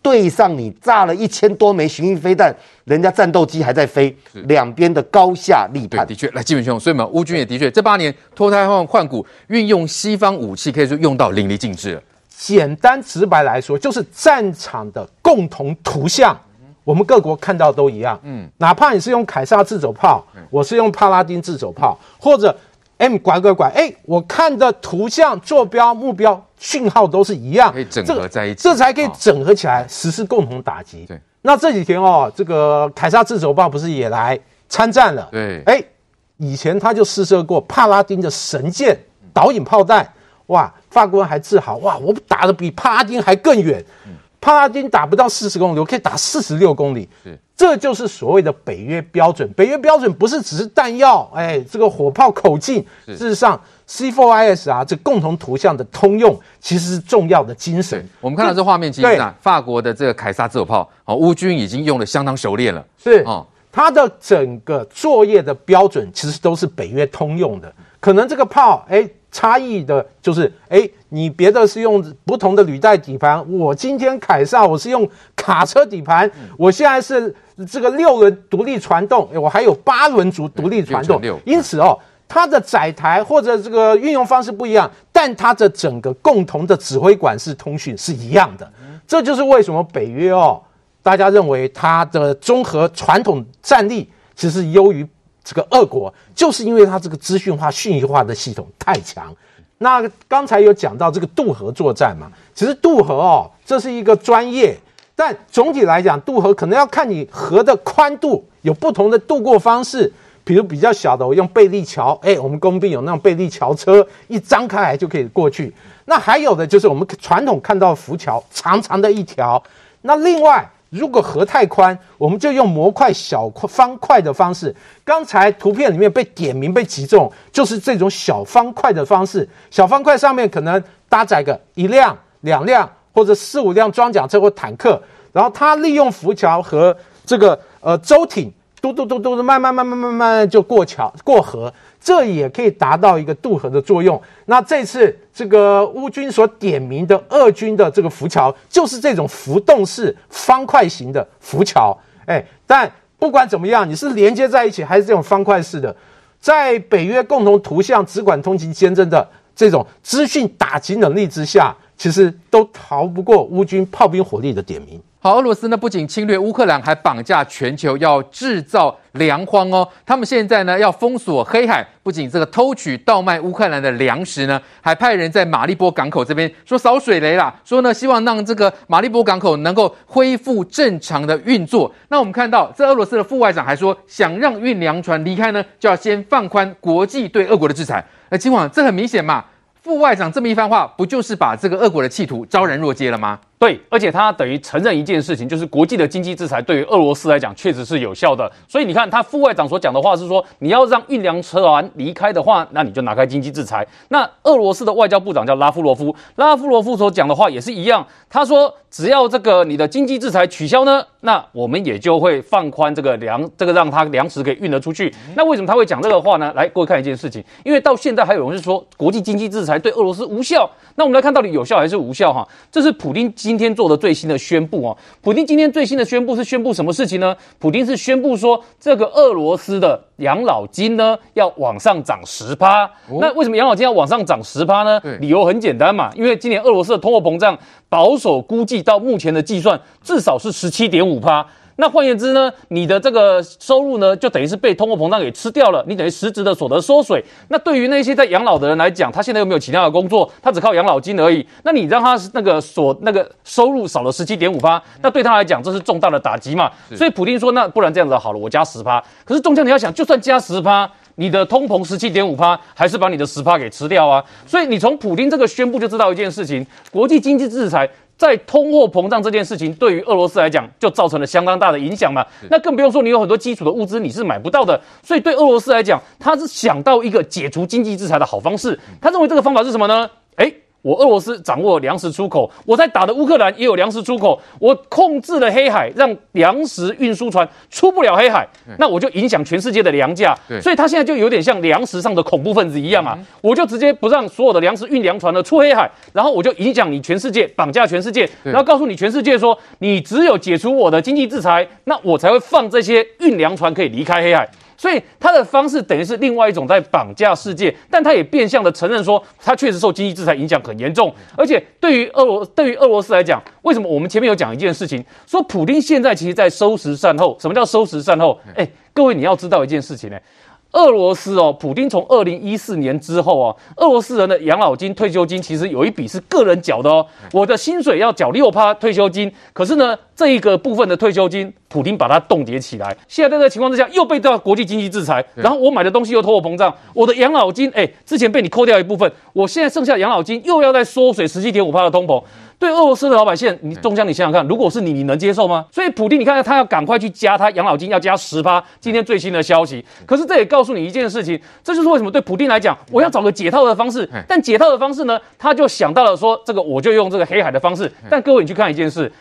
对上你炸了一千多枚巡弋飞弹，人家战斗机还在飞，两边的高下立判。的确，来，基本兄，所以嘛，乌军也的确这八年脱胎换换骨，运用西方武器，可以说用到淋漓尽致了。简单直白来说，就是战场的共同图像，我们各国看到都一样。嗯，哪怕你是用凯撒自走炮，我是用帕拉丁自走炮，或者。M 拐拐拐，哎，我看的图像、坐标、目标、讯号都是一样，可以整合在一起，这，这才可以整合起来实施共同打击。对，那这几天哦，这个凯撒自走炮不是也来参战了？对，哎，以前他就试射过帕拉丁的神箭导引炮弹，哇，法国人还自豪，哇，我打的比帕拉丁还更远。嗯帕拉丁打不到四十公里，我可以打四十六公里。是，这就是所谓的北约标准。北约标准不是只是弹药，哎，这个火炮口径。事实上，C4IS 啊，这共同图像的通用，其实是重要的精神。我们看到这画面，其实啊，法国的这个凯撒自走炮，哦，乌军已经用的相当熟练了。是，哦，它的整个作业的标准其实都是北约通用的。可能这个炮，哎。差异的就是，哎，你别的是用不同的履带底盘，我今天凯撒我是用卡车底盘，我现在是这个六轮独立传动，我还有八轮组独立传动，因此哦，它的载台或者这个运用方式不一样，但它的整个共同的指挥管式通讯是一样的，这就是为什么北约哦，大家认为它的综合传统战力其实优于。这个俄国就是因为它这个资讯化、讯息化的系统太强。那刚才有讲到这个渡河作战嘛，其实渡河哦，这是一个专业，但总体来讲，渡河可能要看你河的宽度，有不同的渡过方式。比如比较小的，我用贝利桥，哎，我们工兵有那种贝利桥车，一张开来就可以过去。那还有的就是我们传统看到的浮桥，长长的一条。那另外。如果河太宽，我们就用模块小块方块的方式。刚才图片里面被点名被击中，就是这种小方块的方式。小方块上面可能搭载个一辆、两辆或者四五辆装甲车或坦克，然后它利用浮桥和这个呃舟艇，嘟嘟嘟嘟的慢慢慢慢慢慢就过桥过河。这也可以达到一个渡河的作用。那这次这个乌军所点名的俄军的这个浮桥，就是这种浮动式方块型的浮桥。哎，但不管怎么样，你是连接在一起还是这种方块式的，在北约共同图像只管通勤签证的这种资讯打击能力之下，其实都逃不过乌军炮兵火力的点名。好，俄罗斯呢不仅侵略乌克兰，还绑架全球，要制造粮荒哦。他们现在呢要封锁黑海，不仅这个偷取盗卖乌克兰的粮食呢，还派人在马利波港口这边说扫水雷啦，说呢希望让这个马利波港口能够恢复正常的运作。那我们看到，这俄罗斯的副外长还说，想让运粮船离开呢，就要先放宽国际对俄国的制裁。那今晚这很明显嘛，副外长这么一番话，不就是把这个俄国的企图昭然若揭了吗？对，而且他等于承认一件事情，就是国际的经济制裁对于俄罗斯来讲确实是有效的。所以你看，他副外长所讲的话是说，你要让运粮车啊离开的话，那你就拿开经济制裁。那俄罗斯的外交部长叫拉夫罗夫，拉夫罗夫所讲的话也是一样，他说只要这个你的经济制裁取消呢，那我们也就会放宽这个粮，这个让他粮食可以运得出去。那为什么他会讲这个话呢？来，各位看一件事情，因为到现在还有人是说国际经济制裁对俄罗斯无效。那我们来看到底有效还是无效？哈，这是普丁。今天做的最新的宣布哦，普京今天最新的宣布是宣布什么事情呢？普京是宣布说，这个俄罗斯的养老金呢要往上涨十趴。那为什么养老金要往上涨十趴呢？理由很简单嘛，因为今年俄罗斯的通货膨胀保守估计到目前的计算至少是十七点五趴。那换言之呢，你的这个收入呢，就等于是被通货膨胀给吃掉了，你等于实质的所得缩水。那对于那些在养老的人来讲，他现在又没有其他的工作，他只靠养老金而已。那你让他那个所那个收入少了十七点五趴，那对他来讲这是重大的打击嘛。所以普丁说，那不然这样子好了，我加十趴。可是中将你要想，就算加十趴，你的通膨十七点五趴，还是把你的十趴给吃掉啊。所以你从普丁这个宣布就知道一件事情，国际经济制裁。在通货膨胀这件事情，对于俄罗斯来讲，就造成了相当大的影响嘛。那更不用说，你有很多基础的物资你是买不到的。所以对俄罗斯来讲，他是想到一个解除经济制裁的好方式。他认为这个方法是什么呢？诶。我俄罗斯掌握粮食出口，我在打的乌克兰也有粮食出口，我控制了黑海，让粮食运输船出不了黑海，那我就影响全世界的粮价。所以他现在就有点像粮食上的恐怖分子一样啊！我就直接不让所有的粮食运粮船呢出黑海，然后我就影响你全世界，绑架全世界，然后告诉你全世界说，你只有解除我的经济制裁，那我才会放这些运粮船可以离开黑海。所以他的方式等于是另外一种在绑架世界，但他也变相的承认说，他确实受经济制裁影响很严重。而且对于俄罗对于俄罗斯来讲，为什么我们前面有讲一件事情，说普丁现在其实在收拾善后。什么叫收拾善后？哎，各位你要知道一件事情呢。俄罗斯哦，普京从二零一四年之后啊，俄罗斯人的养老金、退休金其实有一笔是个人缴的哦。我的薪水要缴六趴退休金，可是呢，这一个部分的退休金，普京把它冻结起来。现在在这个情况之下，又被到国际经济制裁，然后我买的东西又通货膨胀，我的养老金哎，之前被你扣掉一部分，我现在剩下养老金又要再缩水十七点五趴的通膨。对俄罗斯的老百姓，你中将，你想想看，如果是你，你能接受吗？所以普丁，你看他要赶快去加他养老金，要加十趴。今天最新的消息，可是这也告诉你一件事情，这就是为什么对普丁来讲，我要找个解套的方式。但解套的方式呢，他就想到了说，这个我就用这个黑海的方式。但各位，你去看一件事，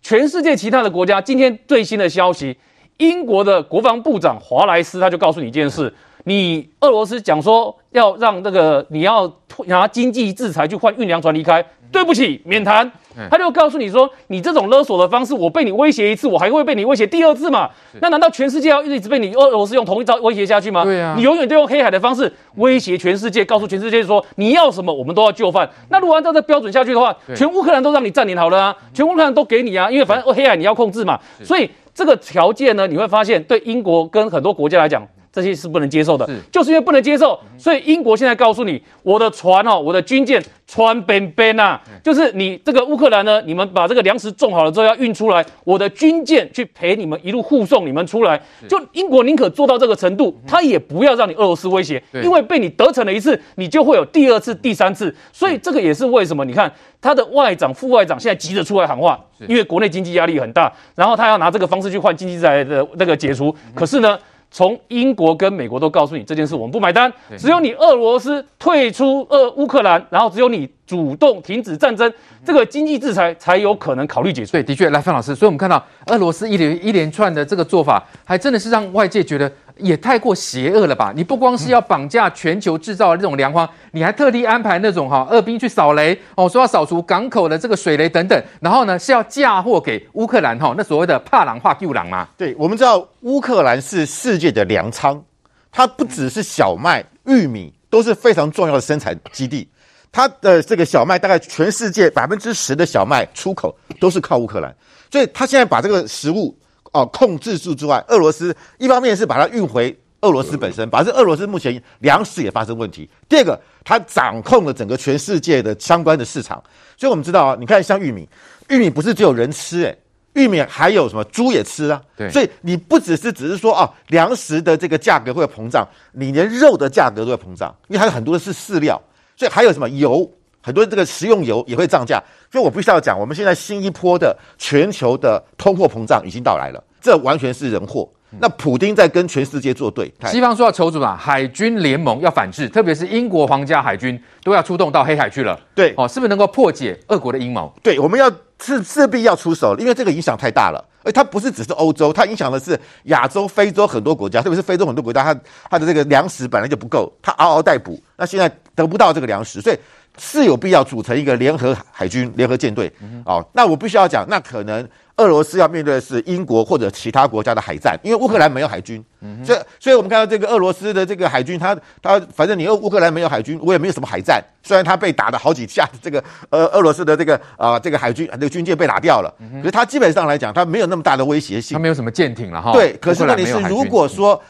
全世界其他的国家，今天最新的消息，英国的国防部长华莱斯他就告诉你一件事。你俄罗斯讲说要让这个你要拿经济制裁去换运粮船离开，对不起，免谈。他就告诉你说，你这种勒索的方式，我被你威胁一次，我还会被你威胁第二次嘛？那难道全世界要一直被你俄罗斯用同一招威胁下去吗？对啊，你永远都用黑海的方式威胁全世界，告诉全世界说你要什么，我们都要就范。那如果按照这标准下去的话，全乌克兰都让你占领好了啊，全乌克兰都给你啊，因为反正黑海你要控制嘛。所以这个条件呢，你会发现对英国跟很多国家来讲。这些是不能接受的，是就是因为不能接受，所以英国现在告诉你，我的船哦，我的军舰船边边呐，就是你这个乌克兰呢，你们把这个粮食种好了之后要运出来，我的军舰去陪你们一路护送你们出来。就英国宁可做到这个程度，他也不要让你俄罗斯威胁，因为被你得逞了一次，你就会有第二次、第三次。所以这个也是为什么你看他的外长、副外长现在急着出来喊话，因为国内经济压力很大，然后他要拿这个方式去换经济制裁的那个解除，可是呢？从英国跟美国都告诉你这件事，我们不买单。只有你俄罗斯退出俄乌克兰，然后只有你主动停止战争，这个经济制裁才有可能考虑解除。对，的确，来范老师，所以我们看到俄罗斯一连一连串的这个做法，还真的是让外界觉得。也太过邪恶了吧？你不光是要绑架全球制造的这种粮荒，你还特地安排那种哈二兵去扫雷哦，说要扫除港口的这个水雷等等，然后呢是要嫁祸给乌克兰哈，那所谓的怕狼化救狼吗？对，我们知道乌克兰是世界的粮仓，它不只是小麦、玉米都是非常重要的生产基地，它的这个小麦大概全世界百分之十的小麦出口都是靠乌克兰，所以它现在把这个食物。哦，控制住之外，俄罗斯一方面是把它运回俄罗斯本身，反正俄罗斯目前粮食也发生问题。第二个，它掌控了整个全世界的相关的市场，所以我们知道啊，你看像玉米，玉米不是只有人吃，诶，玉米还有什么猪也吃啊。对，所以你不只是只是说啊，粮食的这个价格会膨胀，你连肉的价格都会膨胀，因为它有很多的是饲料，所以还有什么油。很多这个食用油也会涨价，所以我必须要讲，我们现在新一波的全球的通货膨胀已经到来了，这完全是人祸。那普丁在跟全世界作对，西方说要筹组啊，海军联盟要反制，特别是英国皇家海军都要出动到黑海去了。对，哦，是不是能够破解俄国的阴谋？对，我们要是势必要出手，因为这个影响太大了，而它不是只是欧洲，它影响的是亚洲、非洲很多国家，特别是非洲很多国家，它它的这个粮食本来就不够，它嗷嗷待哺，那现在得不到这个粮食，所以。是有必要组成一个联合海军、联合舰队，哦，那我必须要讲，那可能俄罗斯要面对的是英国或者其他国家的海战，因为乌克兰没有海军，所以，所以我们看到这个俄罗斯的这个海军，他他反正你俄乌克兰没有海军，我也没有什么海战，虽然他被打了好几下，这个呃俄罗斯的这个啊、呃、这个海军这个军舰被打掉了，可是他基本上来讲，他没有那么大的威胁性，他没有什么舰艇了哈。对，可是问题是，如果说。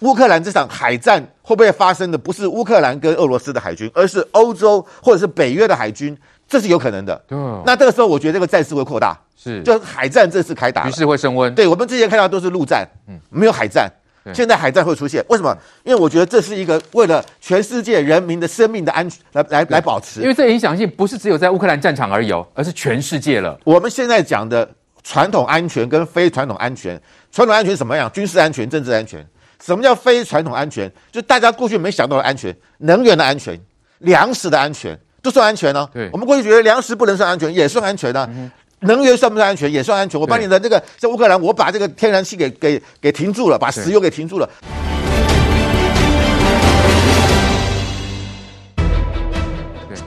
乌克兰这场海战会不会发生的不是乌克兰跟俄罗斯的海军，而是欧洲或者是北约的海军，这是有可能的。嗯，那这个时候我觉得这个战事会扩大，是，就海战正式开打，局势会升温。对，我们之前看到都是陆战，嗯，没有海战，现在海战会出现，为什么？因为我觉得这是一个为了全世界人民的生命的安全来来来保持，因为这影响性不是只有在乌克兰战场而有，而是全世界了。我们现在讲的传统安全跟非传统安全，传统安全什么样？军事安全、政治安全。什么叫非传统安全？就大家过去没想到的安全，能源的安全、粮食的安全都算安全呢、啊。对，我们过去觉得粮食不能算安全，也算安全呢、啊。嗯、能源算不算安全？也算安全。我把你的那个在乌克兰，我把这个天然气给给给停住了，把石油给停住了。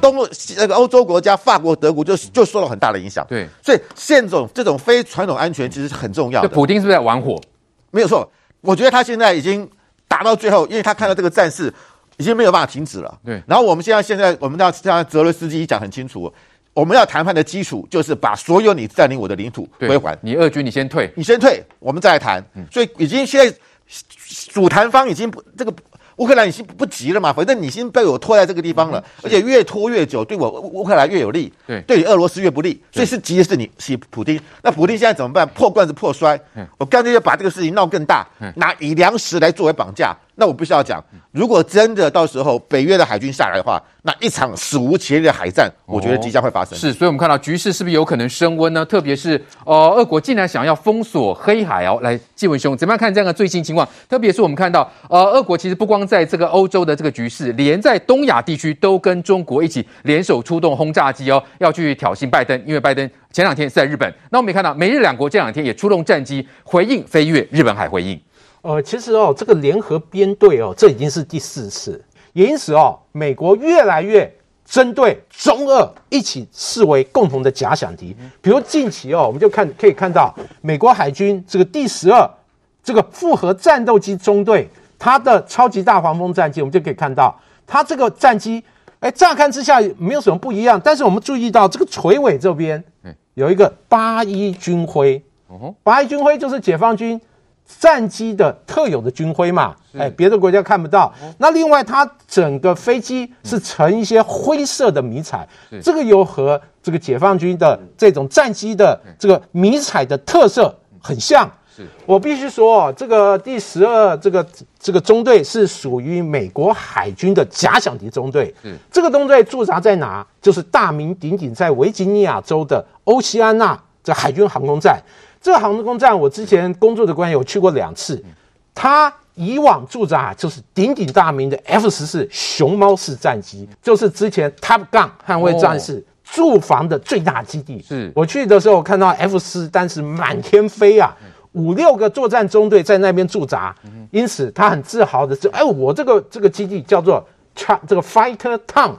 东欧那个欧洲国家，法国、德国就就受到很大的影响。对，所以现种这种非传统安全其实是很重要的。普丁是不是在玩火？没有错。我觉得他现在已经打到最后，因为他看到这个战事已经没有办法停止了。对。然后我们现在现在我们要像泽伦斯基讲很清楚，我们要谈判的基础就是把所有你占领我的领土归还。你俄军你先退，你先退，我们再来谈。嗯。所以已经现在主谈方已经不这个。乌克兰已经不急了嘛，反正你已经被我拖在这个地方了，而且越拖越久，对我乌克兰越有利，对，对你俄罗斯越不利，所以是急的是你，是普京。那普京现在怎么办？破罐子破摔，我干脆就把这个事情闹更大，拿以粮食来作为绑架。那我必须要讲，如果真的到时候北约的海军下来的话，那一场史无前例的海战，我觉得即将会发生。是，所以我们看到局势是不是有可能升温呢？特别是呃，俄国竟然想要封锁黑海哦。来，继文兄怎么样看这样的最新情况？特别是我们看到呃，俄国其实不光在这个欧洲的这个局势，连在东亚地区都跟中国一起联手出动轰炸机哦，要去挑衅拜登。因为拜登前两天是在日本，那我们也看到美日两国这两天也出动战机回应飞越日本海回应。呃，其实哦，这个联合编队哦，这已经是第四次，也因此哦，美国越来越针对中俄一起视为共同的假想敌。比如近期哦，我们就看可以看到美国海军这个第十二这个复合战斗机中队，它的超级大黄蜂战机，我们就可以看到它这个战机，哎，乍看之下没有什么不一样，但是我们注意到这个垂尾这边，有一个八一军徽，八一军徽就是解放军。战机的特有的军徽嘛，哎，别的国家看不到。那另外，它整个飞机是呈一些灰色的迷彩，这个又和这个解放军的这种战机的这个迷彩的特色很像。我必须说，这个第十二这个这个中队是属于美国海军的假想敌中队。这个中队驻扎在哪？就是大名鼎鼎在维吉尼亚州的欧西安纳这海军航空站。这个航空站，我之前工作的关系，我去过两次。它以往驻扎就是鼎鼎大名的 F 十四熊猫式战机，就是之前 Top Gun 捍卫战士驻防的最大基地。是我去的时候看到 F 四，但是满天飞啊，五六个作战中队在那边驻扎。因此他很自豪的是，哎，我这个这个基地叫做 Ch 这个 Fighter Town，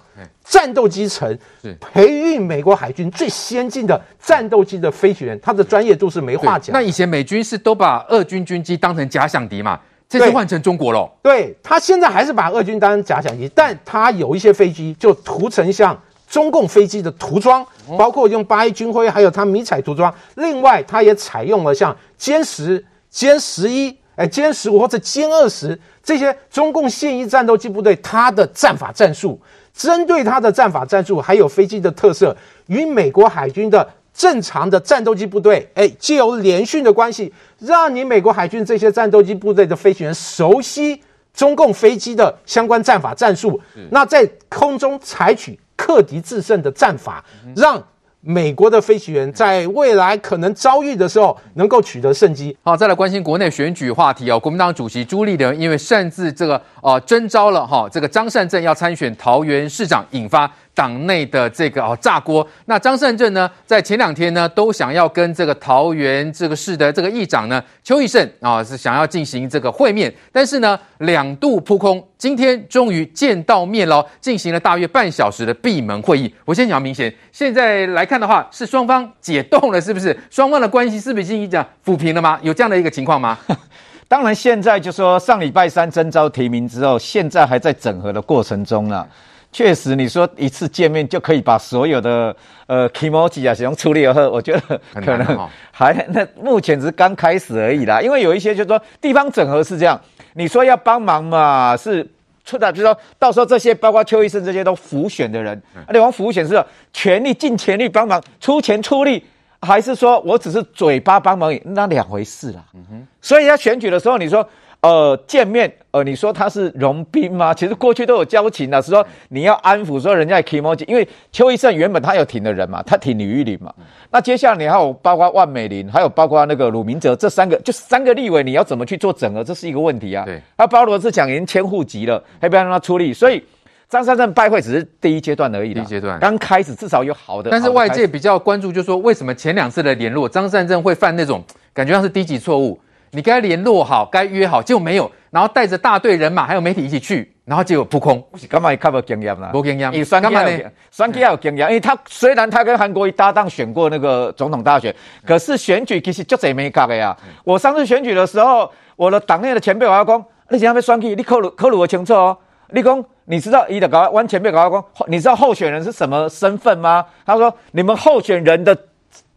战斗机城，培育美国海军最先进的战斗机的飞行员，他的专业度是没话讲。那以前美军是都把俄军军机当成假想敌嘛？这次换成中国了。对，他现在还是把俄军当成假想敌，但他有一些飞机就涂成像中共飞机的涂装，包括用八一军徽，还有他迷彩涂装。另外，他也采用了像歼十、歼十一、哎歼十五或者歼二十这些中共现役战斗机部队，它的战法战术，针对它的战法战术，还有飞机的特色，与美国海军的。正常的战斗机部队，哎，借由联训的关系，让你美国海军这些战斗机部队的飞行员熟悉中共飞机的相关战法战术，那在空中采取克敌制胜的战法，让。美国的飞行员在未来可能遭遇的时候，能够取得胜机。好，再来关心国内选举话题哦。国民党主席朱立伦因为擅自这个呃征召了哈这个张善政要参选桃园市长，引发党内的这个哦炸锅。那张善政呢，在前两天呢，都想要跟这个桃园这个市的这个议长呢邱奕胜啊是想要进行这个会面，但是呢两度扑空。今天终于见到面了，进行了大约半小时的闭门会议。我先讲明显，现在来看的话，是双方解冻了，是不是？双方的关系是不是已经讲抚平了吗？有这样的一个情况吗？<laughs> 当然，现在就说上礼拜三征召提名之后，现在还在整合的过程中呢。确实，你说一次见面就可以把所有的呃 kimoji 啊，使用处理而后，我觉得可能还那目前只是刚开始而已啦。因为有一些就是说地方整合是这样，你说要帮忙嘛是。出的就是说到时候这些包括邱医生这些都浮选的人，而且我们辅选是全力尽全力帮忙出钱出力，还是说我只是嘴巴帮忙，那两回事啦。嗯哼，所以要选举的时候，你说。呃，见面，呃，你说他是融冰吗？其实过去都有交情的，是说你要安抚说人家的 kimoji，因为邱奕胜原本他有挺的人嘛，他挺李玉玲嘛。那接下来你还有包括万美玲，还有包括那个鲁明哲，这三个就三个立委，你要怎么去做整合？这是一个问题啊。对，他包罗志讲已经迁户籍了，还不要让他出力，所以张善政拜会只是第一阶段而已。第一阶段刚开始至少有好的，但是外界比较关注，就是说为什么前两次的联络，张善政会犯那种感觉像是低级错误？你该联络好，该约好，就没有，然后带着大队人马还有媒体一起去，然后结果扑空。干嘛？他没经验啦，没经验。你选干嘛呢？选举要有经验，因为他虽然他跟韩国瑜搭档选过那个总统大选，可是选举其实就这没搞的呀。我上次选举的时候，我的党内的前辈我要讲，你想要选举，你考虑考虑我清楚哦。立功，你知道伊的搞，我前辈搞公，你知道候选人是什么身份吗？他说，你们候选人的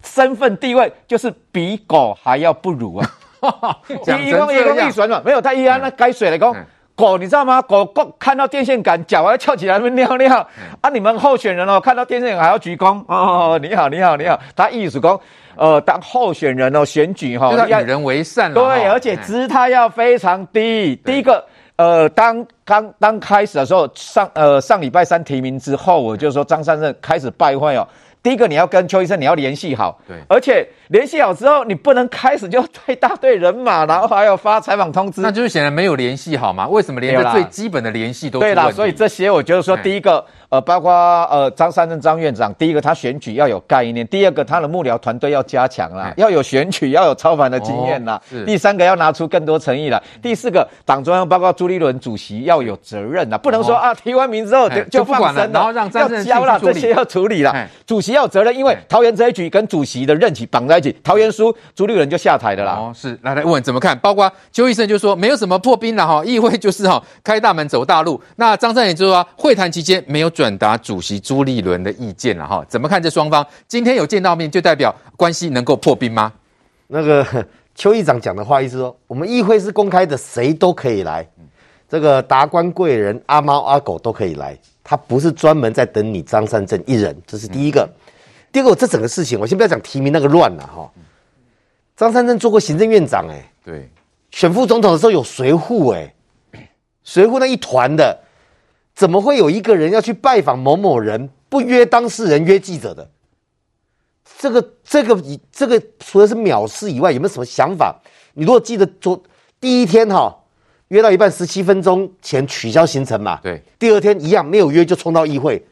身份地位就是比狗还要不如啊。<laughs> 一一公一公一选嘛，没有他一安那改水来讲，狗你知道吗？狗狗看到电线杆，脚要翘起来那边尿尿啊！你们候选人哦，看到电线杆还要鞠躬哦，你好你好你好。他意思讲，呃，当候选人哦，选举哈，要与人为善，对，而且姿态要非常低。第一个，呃，当刚刚开始的时候，上呃上礼拜三提名之后，我就说张善政开始败坏哦。第一个，你要跟邱医生你要联系好，对，而且。联系好之后，你不能开始就带大队人马，然后还要发采访通知，那就是显然没有联系好吗？为什么连个最基本的联系都对啦？所以这些我觉得说，第一个，呃，包括呃张善政张院长，第一个他选举要有概念，第二个他的幕僚团队要加强啦，要有选举要有超凡的经验啦，第三个要拿出更多诚意啦，第四个党中央包括朱立伦主席要有责任啦，不能说啊提完名之后就就放生了，然后让要交了这些要处理了，主席要有责任，因为桃园这一局跟主席的任期绑在。桃园输，朱立伦就下台的啦。哦，是，来来问怎么看？包括邱医生就说没有什么破冰了哈，议会就是哈开大门走大路。那张善也就说会谈期间没有转达主席朱立伦的意见了哈。怎么看这双方今天有见到面，就代表关系能够破冰吗？那个邱议长讲的话意思说，我们议会是公开的，谁都可以来，这个达官贵人、阿猫阿狗都可以来，他不是专门在等你张善政一人，这是第一个。嗯结果这整个事情，我先不要讲提名那个乱了哈。张三正做过行政院长，哎，对，选副总统的时候有随扈，哎，随扈那一团的，怎么会有一个人要去拜访某某人，不约当事人约记者的？这个这个这个除了是藐视以外，有没有什么想法？你如果记得昨第一天哈，约到一半十七分钟前取消行程嘛，对，第二天一样没有约就冲到议会，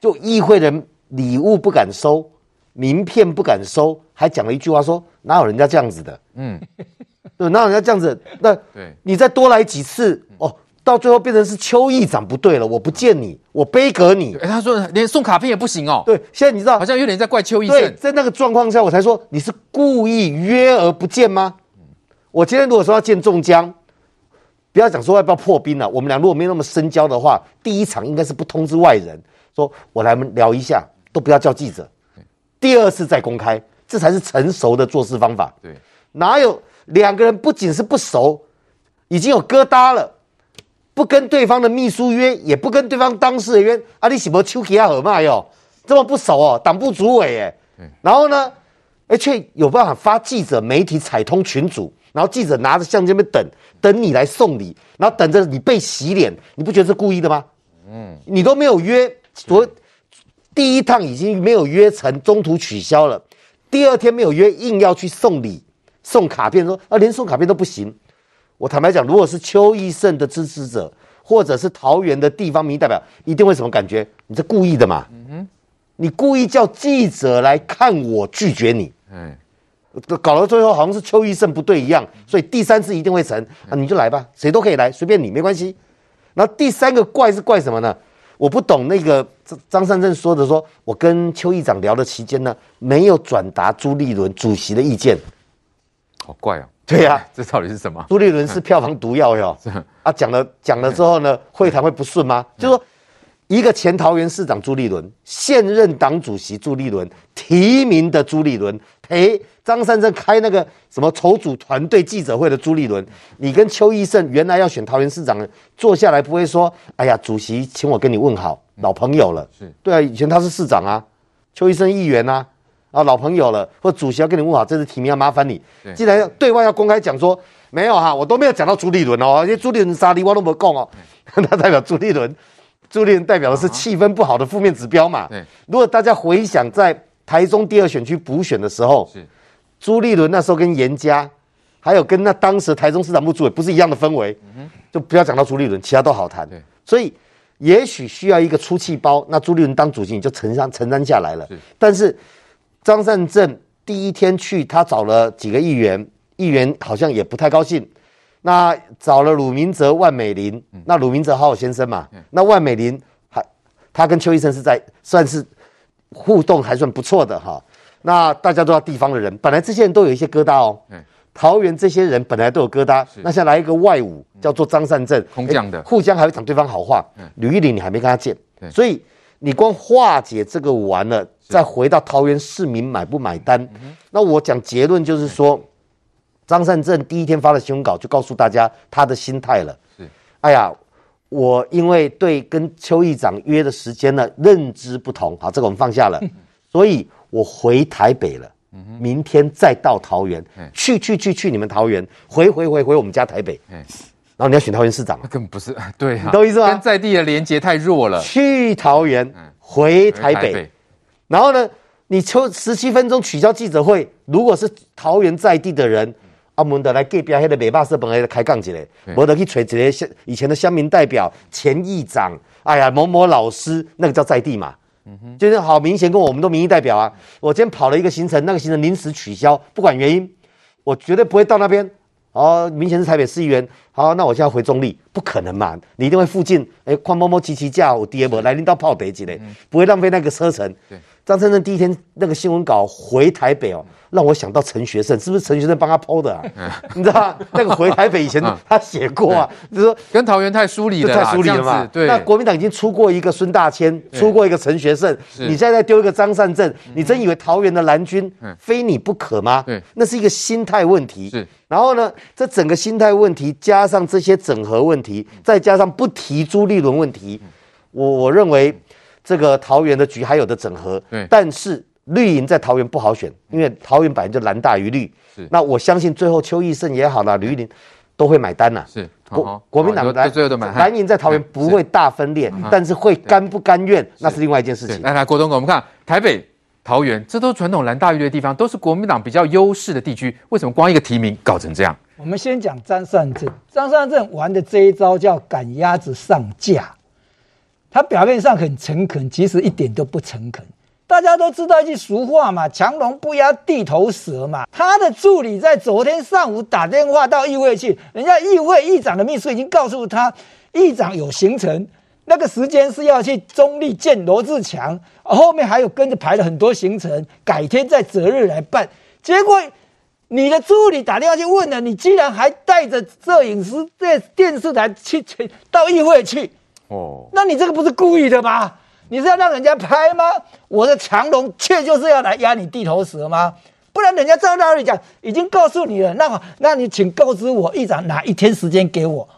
就议会人。礼物不敢收，名片不敢收，还讲了一句话说：“哪有人家这样子的？”嗯，<laughs> 对，哪有人家这样子，那对，你再多来几次哦，到最后变成是邱议长不对了，我不见你，我杯葛你。哎，他说连送卡片也不行哦。对，现在你知道，好像有点在怪邱议长。在那个状况下，我才说你是故意约而不见吗？我今天如果说要见中江，不要讲说要不要破冰了，我们俩如果没有那么深交的话，第一场应该是不通知外人，说我来聊一下，都不要叫记者。第二次再公开，这才是成熟的做事方法。对，哪有两个人不仅是不熟，已经有疙瘩了，不跟对方的秘书约，也不跟对方当事人约，啊，你什么丘吉亚尔嘛哟，这么不熟哦，党部主委哎，然后呢，哎，却有办法发记者媒体采通群组。然后记者拿着相机在那边等，等你来送礼，然后等着你被洗脸，你不觉得是故意的吗？嗯，你都没有约，昨第一趟已经没有约成，中途取消了，第二天没有约，硬要去送礼、送卡片，说啊连送卡片都不行。我坦白讲，如果是邱奕胜的支持者，或者是桃园的地方民意代表，一定会什么感觉？你是故意的嘛？你故意叫记者来看我拒绝你。嗯。搞到最后好像是邱奕胜不对一样，所以第三次一定会成啊！你就来吧，谁都可以来，随便你，没关系。然后第三个怪是怪什么呢？我不懂那个张张善政说的说，说我跟邱议长聊的期间呢，没有转达朱立伦主席的意见，好怪哦！对呀、啊，<laughs> 这到底是什么？朱立伦是票房毒药哟！<laughs> 啊，讲了讲了之后呢，<laughs> 会谈会不顺吗？就是说。一个前桃园市长朱立伦，现任党主席朱立伦提名的朱立伦陪张善政开那个什么筹组团队记者会的朱立伦，你跟邱奕胜原来要选桃园市长，坐下来不会说，哎呀，主席请我跟你问好，老朋友了，是对啊，以前他是市长啊，邱奕胜议员啊，啊老朋友了，或主席要跟你问好，这次提名要麻烦你，既然对外要公开讲说没有哈，我都没有讲到朱立伦哦，因为朱立伦沙利我都没讲哦，<laughs> 那代表朱立伦。朱立伦代表的是气氛不好的负面指标嘛？对。如果大家回想在台中第二选区补选的时候，是朱立伦那时候跟严家，还有跟那当时台中市长部主委不是一样的氛围，就不要讲到朱立伦，其他都好谈。对。所以也许需要一个出气包，那朱立伦当主席你就承担承担下来了。但是张善政第一天去，他找了几个议员，议员好像也不太高兴。那找了鲁明哲、万美玲，那鲁明哲好好先生嘛，那万美玲还他跟邱医生是在算是互动还算不错的哈。那大家都要地方的人，本来这些人都有一些疙瘩哦。桃园这些人本来都有疙瘩，那现在来一个外武叫做张善政，空降的，互相还会讲对方好话。吕玉玲你还没跟他见，所以你光化解这个完了，再回到桃园市民买不买单？那我讲结论就是说。张善政第一天发了新闻稿，就告诉大家他的心态了。是，哎呀，我因为对跟邱议长约的时间呢认知不同，好，这个我们放下了，<laughs> 所以我回台北了。明天再到桃园，去去去去你们桃园，回回回回我们家台北。然后你要选桃园市长，那根本不是 <laughs> 对，懂意思吗？跟在地的连结太弱了。去桃园，回台北，然后呢，你抽十七分钟取消记者会，如果是桃园在地的人。阿门的来隔壁那个美霸社本来开杠起来，我得去找一个以前的乡民代表、前议长，哎呀某某老师，那个叫在地嘛，嗯哼，就是好明显跟我们都民意代表啊。我今天跑了一个行程，那个行程临时取消，不管原因，我绝对不会到那边。哦，明显是台北市议员，好，那我现在回中立，不可能嘛，你一定会附近，哎，看某某骑骑驾，我爹不来领导泡北之类，不会浪费那个车程。对，张善政第一天那个新闻稿回台北哦。让我想到陈学圣，是不是陈学圣帮他 PO 的啊？<laughs> 你知道吗？那个回台北以前他写过啊，就是说跟桃园太疏离了，太疏离了嘛。对，那国民党已经出过一个孙大千，出过一个陈学圣，你现在再丢一个张善政，你真以为桃园的蓝军非你不可吗？对，那是一个心态问题。是，然后呢，这整个心态问题加上这些整合问题，再加上不提朱立伦问题，我我认为这个桃园的局还有的整合。对，但是。绿营在桃园不好选，因为桃园本来就蓝大于绿。是，那我相信最后邱义胜也好啦，吕玉玲都会买单呐。是，国国民党来，最后买。蓝营在桃园不会大分裂，但是会甘不甘愿，那是另外一件事情。来来，国东哥，我们看台北、桃园，这都是传统蓝大于绿的地方，都是国民党比较优势的地区。为什么光一个提名搞成这样？我们先讲张善政，张善政玩的这一招叫赶鸭子上架，他表面上很诚恳，其实一点都不诚恳。大家都知道一句俗话嘛，“强龙不压地头蛇”嘛。他的助理在昨天上午打电话到议会去，人家议会议长的秘书已经告诉他，议长有行程，那个时间是要去中立见罗志强，后面还有跟着排了很多行程，改天再择日来办。结果你的助理打电话去问了，你居然还带着摄影师在电视台去去到议会去，哦，那你这个不是故意的吗？你是要让人家拍吗？我的强龙却就是要来压你地头蛇吗？不然人家照道理讲已经告诉你了，那么那你请告知我议长哪一天时间给我，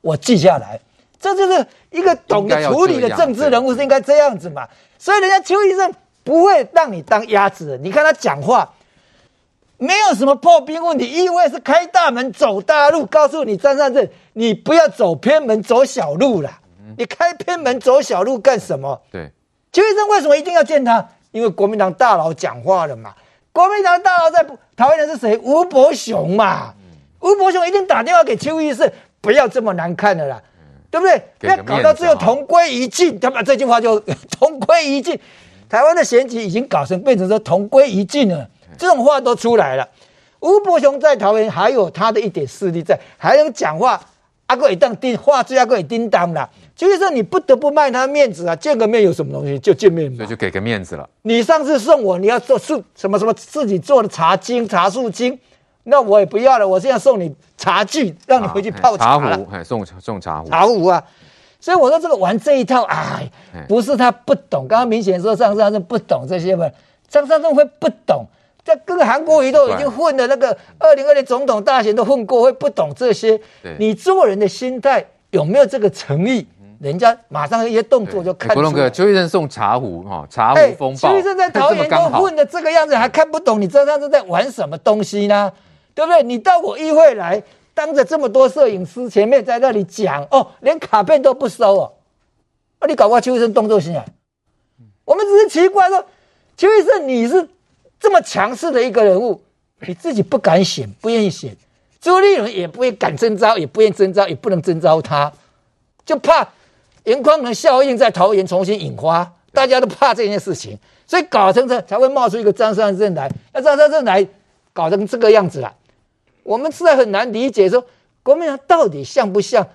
我记下来。这就是一个懂得处理的政治人物是应该这样子嘛。所以人家邱医生不会让你当鸭子。你看他讲话没有什么破冰问题，因为是开大门走大路，告诉你张善政，你不要走偏门走小路了。你开偏门走小路干什么？对，邱医生为什么一定要见他？因为国民党大佬讲话了嘛。国民党大佬在桃园的是谁？吴伯雄嘛。吴伯雄一定打电话给邱医生，不要这么难看的啦，对不对？不要搞到最后同归于尽。他把这句话就 <laughs> 同归于尽。台湾的选举已经搞成变成说同归于尽了，这种话都出来了。吴伯雄在桃园还有他的一点势力在，还能讲话。阿哥一当叮话，最阿哥也叮当了。就是说，你不得不卖他面子啊！见个面有什么东西？就见面嘛，所以就给个面子了。你上次送我，你要做素什么什么自己做的茶精、茶树精，那我也不要了。我现在送你茶具，让你回去泡茶，茶壶，送送茶壶，茶壶啊！所以我说这个玩这一套，哎，不是他不懂。刚刚明显说张善政不懂这些嘛，张善政会不懂？这跟韩国瑜都已经混了，那个二零二零总统大选都混过，会不懂这些？你做人的心态有没有这个诚意？人家马上一些动作就看出来。国龙哥，邱医生送茶壶哈，茶壶风暴。邱医生在桃园都混的这个样子，还看不懂？你知道他是在玩什么东西呢？对不对？你到我议会来，当着这么多摄影师前面在那里讲哦，连卡片都不收哦。啊，你搞不好邱医生动作起来。我们只是奇怪说，邱医生你是这么强势的一个人物，你自己不敢选，不愿意选，朱立伦也不会敢征召，也不愿意征召，也不能征召他，就怕。颜宽恒效应在桃园重新引发，大家都怕这件事情，所以搞成这才会冒出一个张善政来。那张善政来搞成这个样子了，我们实在很难理解说，说国民党到底像不像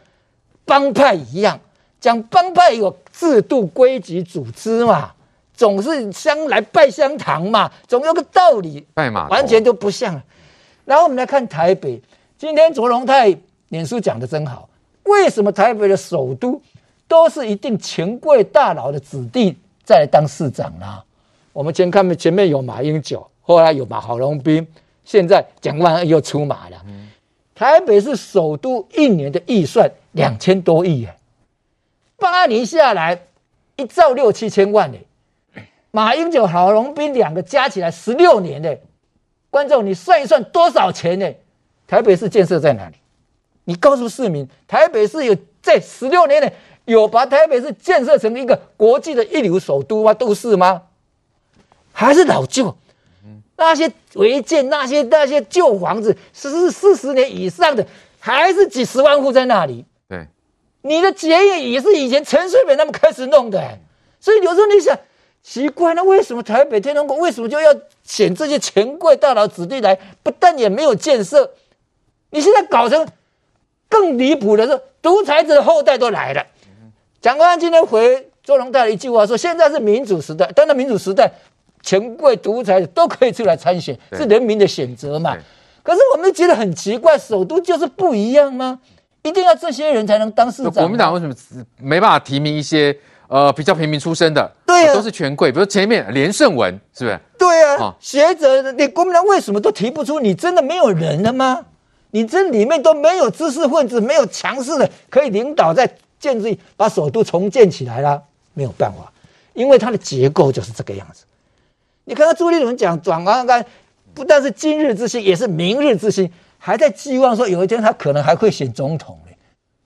帮派一样？讲帮派有制度、规矩、组织嘛，总是相来拜相堂嘛，总有个道理。拜嘛完全都不像。然后我们来看台北，今天卓荣泰脸书讲的真好，为什么台北的首都？都是一定权贵大佬的子弟再来当市长啦。我们前看前面有马英九，后来有马郝龙斌，现在蒋万安又出马了。台北市首都一年的预算两千多亿哎，八年下来一兆六七千万哎，马英九、郝龙斌两个加起来十六年呢。观众你算一算多少钱呢？台北市建设在哪里？你告诉市民，台北市有在十六年内。有把台北市建设成一个国际的一流首都吗？都市吗？还是老旧？那些违建、那些那些旧房子，是四十年以上的，还是几十万户在那里？对，你的捷运也是以前陈水扁他们开始弄的，所以有时候你想，奇怪，那为什么台北天龙国为什么就要选这些权贵大佬子弟来？不但也没有建设，你现在搞成更离谱的是，独裁者的后代都来了。蒋万安今天回周龙泰的一句话说：“现在是民主时代，当然民主时代，权贵独裁都可以出来参选，是人民的选择嘛。可是我们觉得很奇怪，首都就是不一样吗？一定要这些人才能当市长？国民党为什么没办法提名一些呃比较平民出身的？对啊，都是权贵，比如前面连胜文，是不是？对啊，哦、学者你国民党为什么都提不出？你真的没有人了吗？你这里面都没有知识分子，没有强势的可以领导在。”建制把首都重建起来了，没有办法，因为它的结构就是这个样子。你看看朱立伦讲转弯杆，不但是今日之星，也是明日之星，还在寄望说有一天他可能还会选总统呢。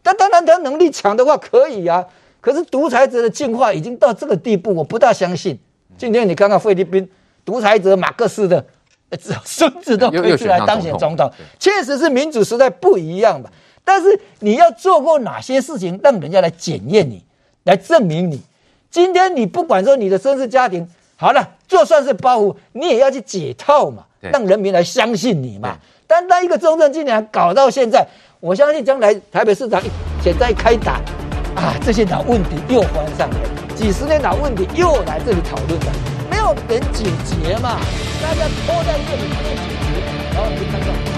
但当然他能力强的话可以啊，可是独裁者的进化已经到这个地步，我不大相信。今天你看看菲律宾独裁者马克思的孙子都可以出来当选总统，确实是民主时代不一样吧。但是你要做过哪些事情，让人家来检验你，来证明你？今天你不管说你的身世家庭好了，就算是包袱，你也要去解套嘛，让人民来相信你嘛。单单一个中正纪念搞到现在，我相信将来台北市长现在一开打，啊，这些老问题又翻上来，几十年老问题又来这里讨论了，没有人解决嘛，大家拖在这里不能解决，然后你就看到。